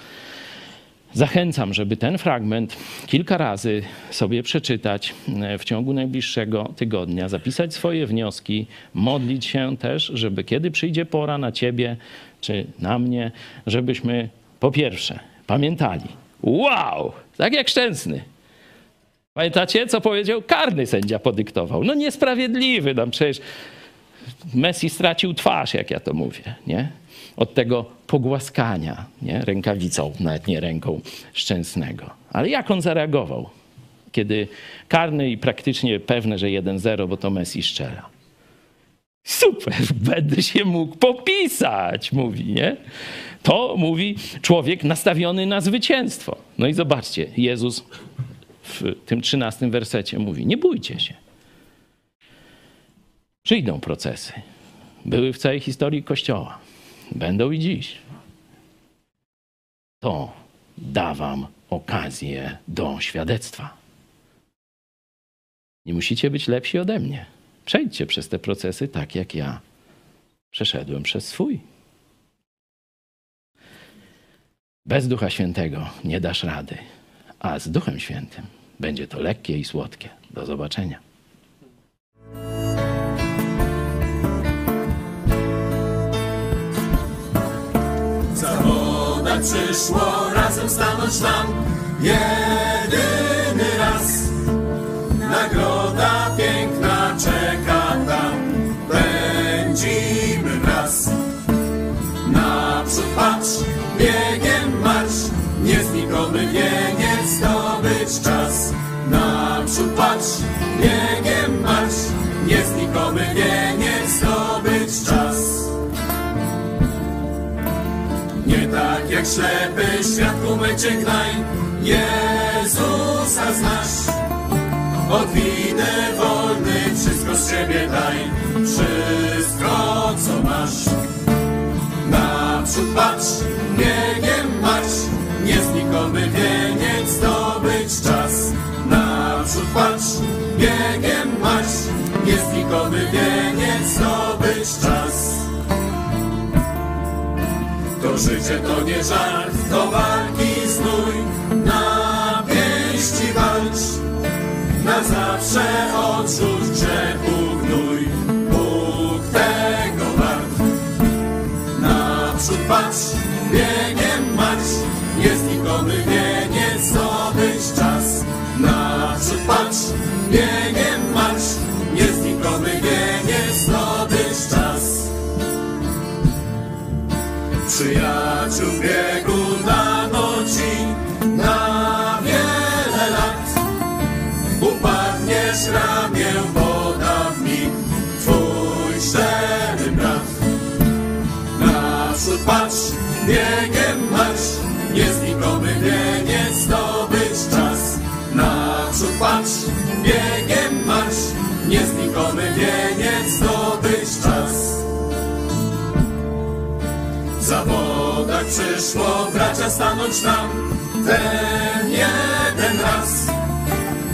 Zachęcam, żeby ten fragment kilka razy sobie przeczytać e, w ciągu najbliższego tygodnia, zapisać swoje wnioski, modlić się też, żeby kiedy przyjdzie pora na Ciebie czy na mnie, żebyśmy po pierwsze pamiętali. Wow! Tak jak Szczęsny. Pamiętacie, co powiedział? Karny sędzia podyktował. No niesprawiedliwy, nam przecież Messi stracił twarz, jak ja to mówię, nie? Od tego pogłaskania, nie? Rękawicą, nawet nie ręką Szczęsnego. Ale jak on zareagował? Kiedy karny i praktycznie pewne, że 1-0, bo to Messi strzela. Super, będę się mógł popisać, mówi, nie? To mówi człowiek nastawiony na zwycięstwo. No i zobaczcie, Jezus w tym trzynastym wersecie mówi: Nie bójcie się. Przyjdą procesy. Były w całej historii Kościoła. Będą i dziś. To da wam okazję do świadectwa. Nie musicie być lepsi ode mnie. Przejdźcie przez te procesy tak, jak ja przeszedłem przez swój. Bez Ducha Świętego nie dasz rady, a z Duchem Świętym będzie to lekkie i słodkie. Do zobaczenia. Zawoda przyszło razem stanąć nam jedyny raz. Nagroda piękna czeka tam, pędzimy nieznikomy wieniec zdobyć czas. Naprzód patrz, biegiem marsz, nieznikomy wieniec zdobyć czas. Nie tak jak ślepy światku mycie gnaj, Jezusa znasz. Od winy wolny wszystko z siebie daj, wszystko co masz. Naprzód patrz, biegiem marsz, nieznikomy wieniec zdobyć czas. Naprzód patrz, biegiem marsz, nieznikomy wieniec zdobyć czas. To życie to nie żart, to walki znój, na pięści walcz. Na zawsze odrzuć grzechu gnój, Bóg tego wart. Naprzód patrz, biegiem biegiem marsz, nieznikomy wieniec zdobyć czas. Przyjaciół biegu dano ci na wiele lat. Upadniesz ramię, poda w mig twój szczery brat. Naprzód patrz, biegiem marsz, nieznikomy wieniec zdobyć Komy wieniec zdobyć czas. W zawodach przyszło bracia stanąć nam ten jeden raz.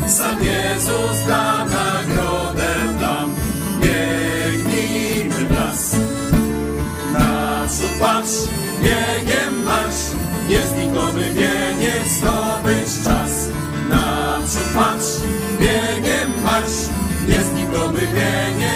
Sam Jezus da nagrodę nam, biegnijmy w las. Naprzód patrz, biegiem marsz, nieznikomy wieniec zdobyć czas. Naprzód patrz, biegiem marsz, domywienie.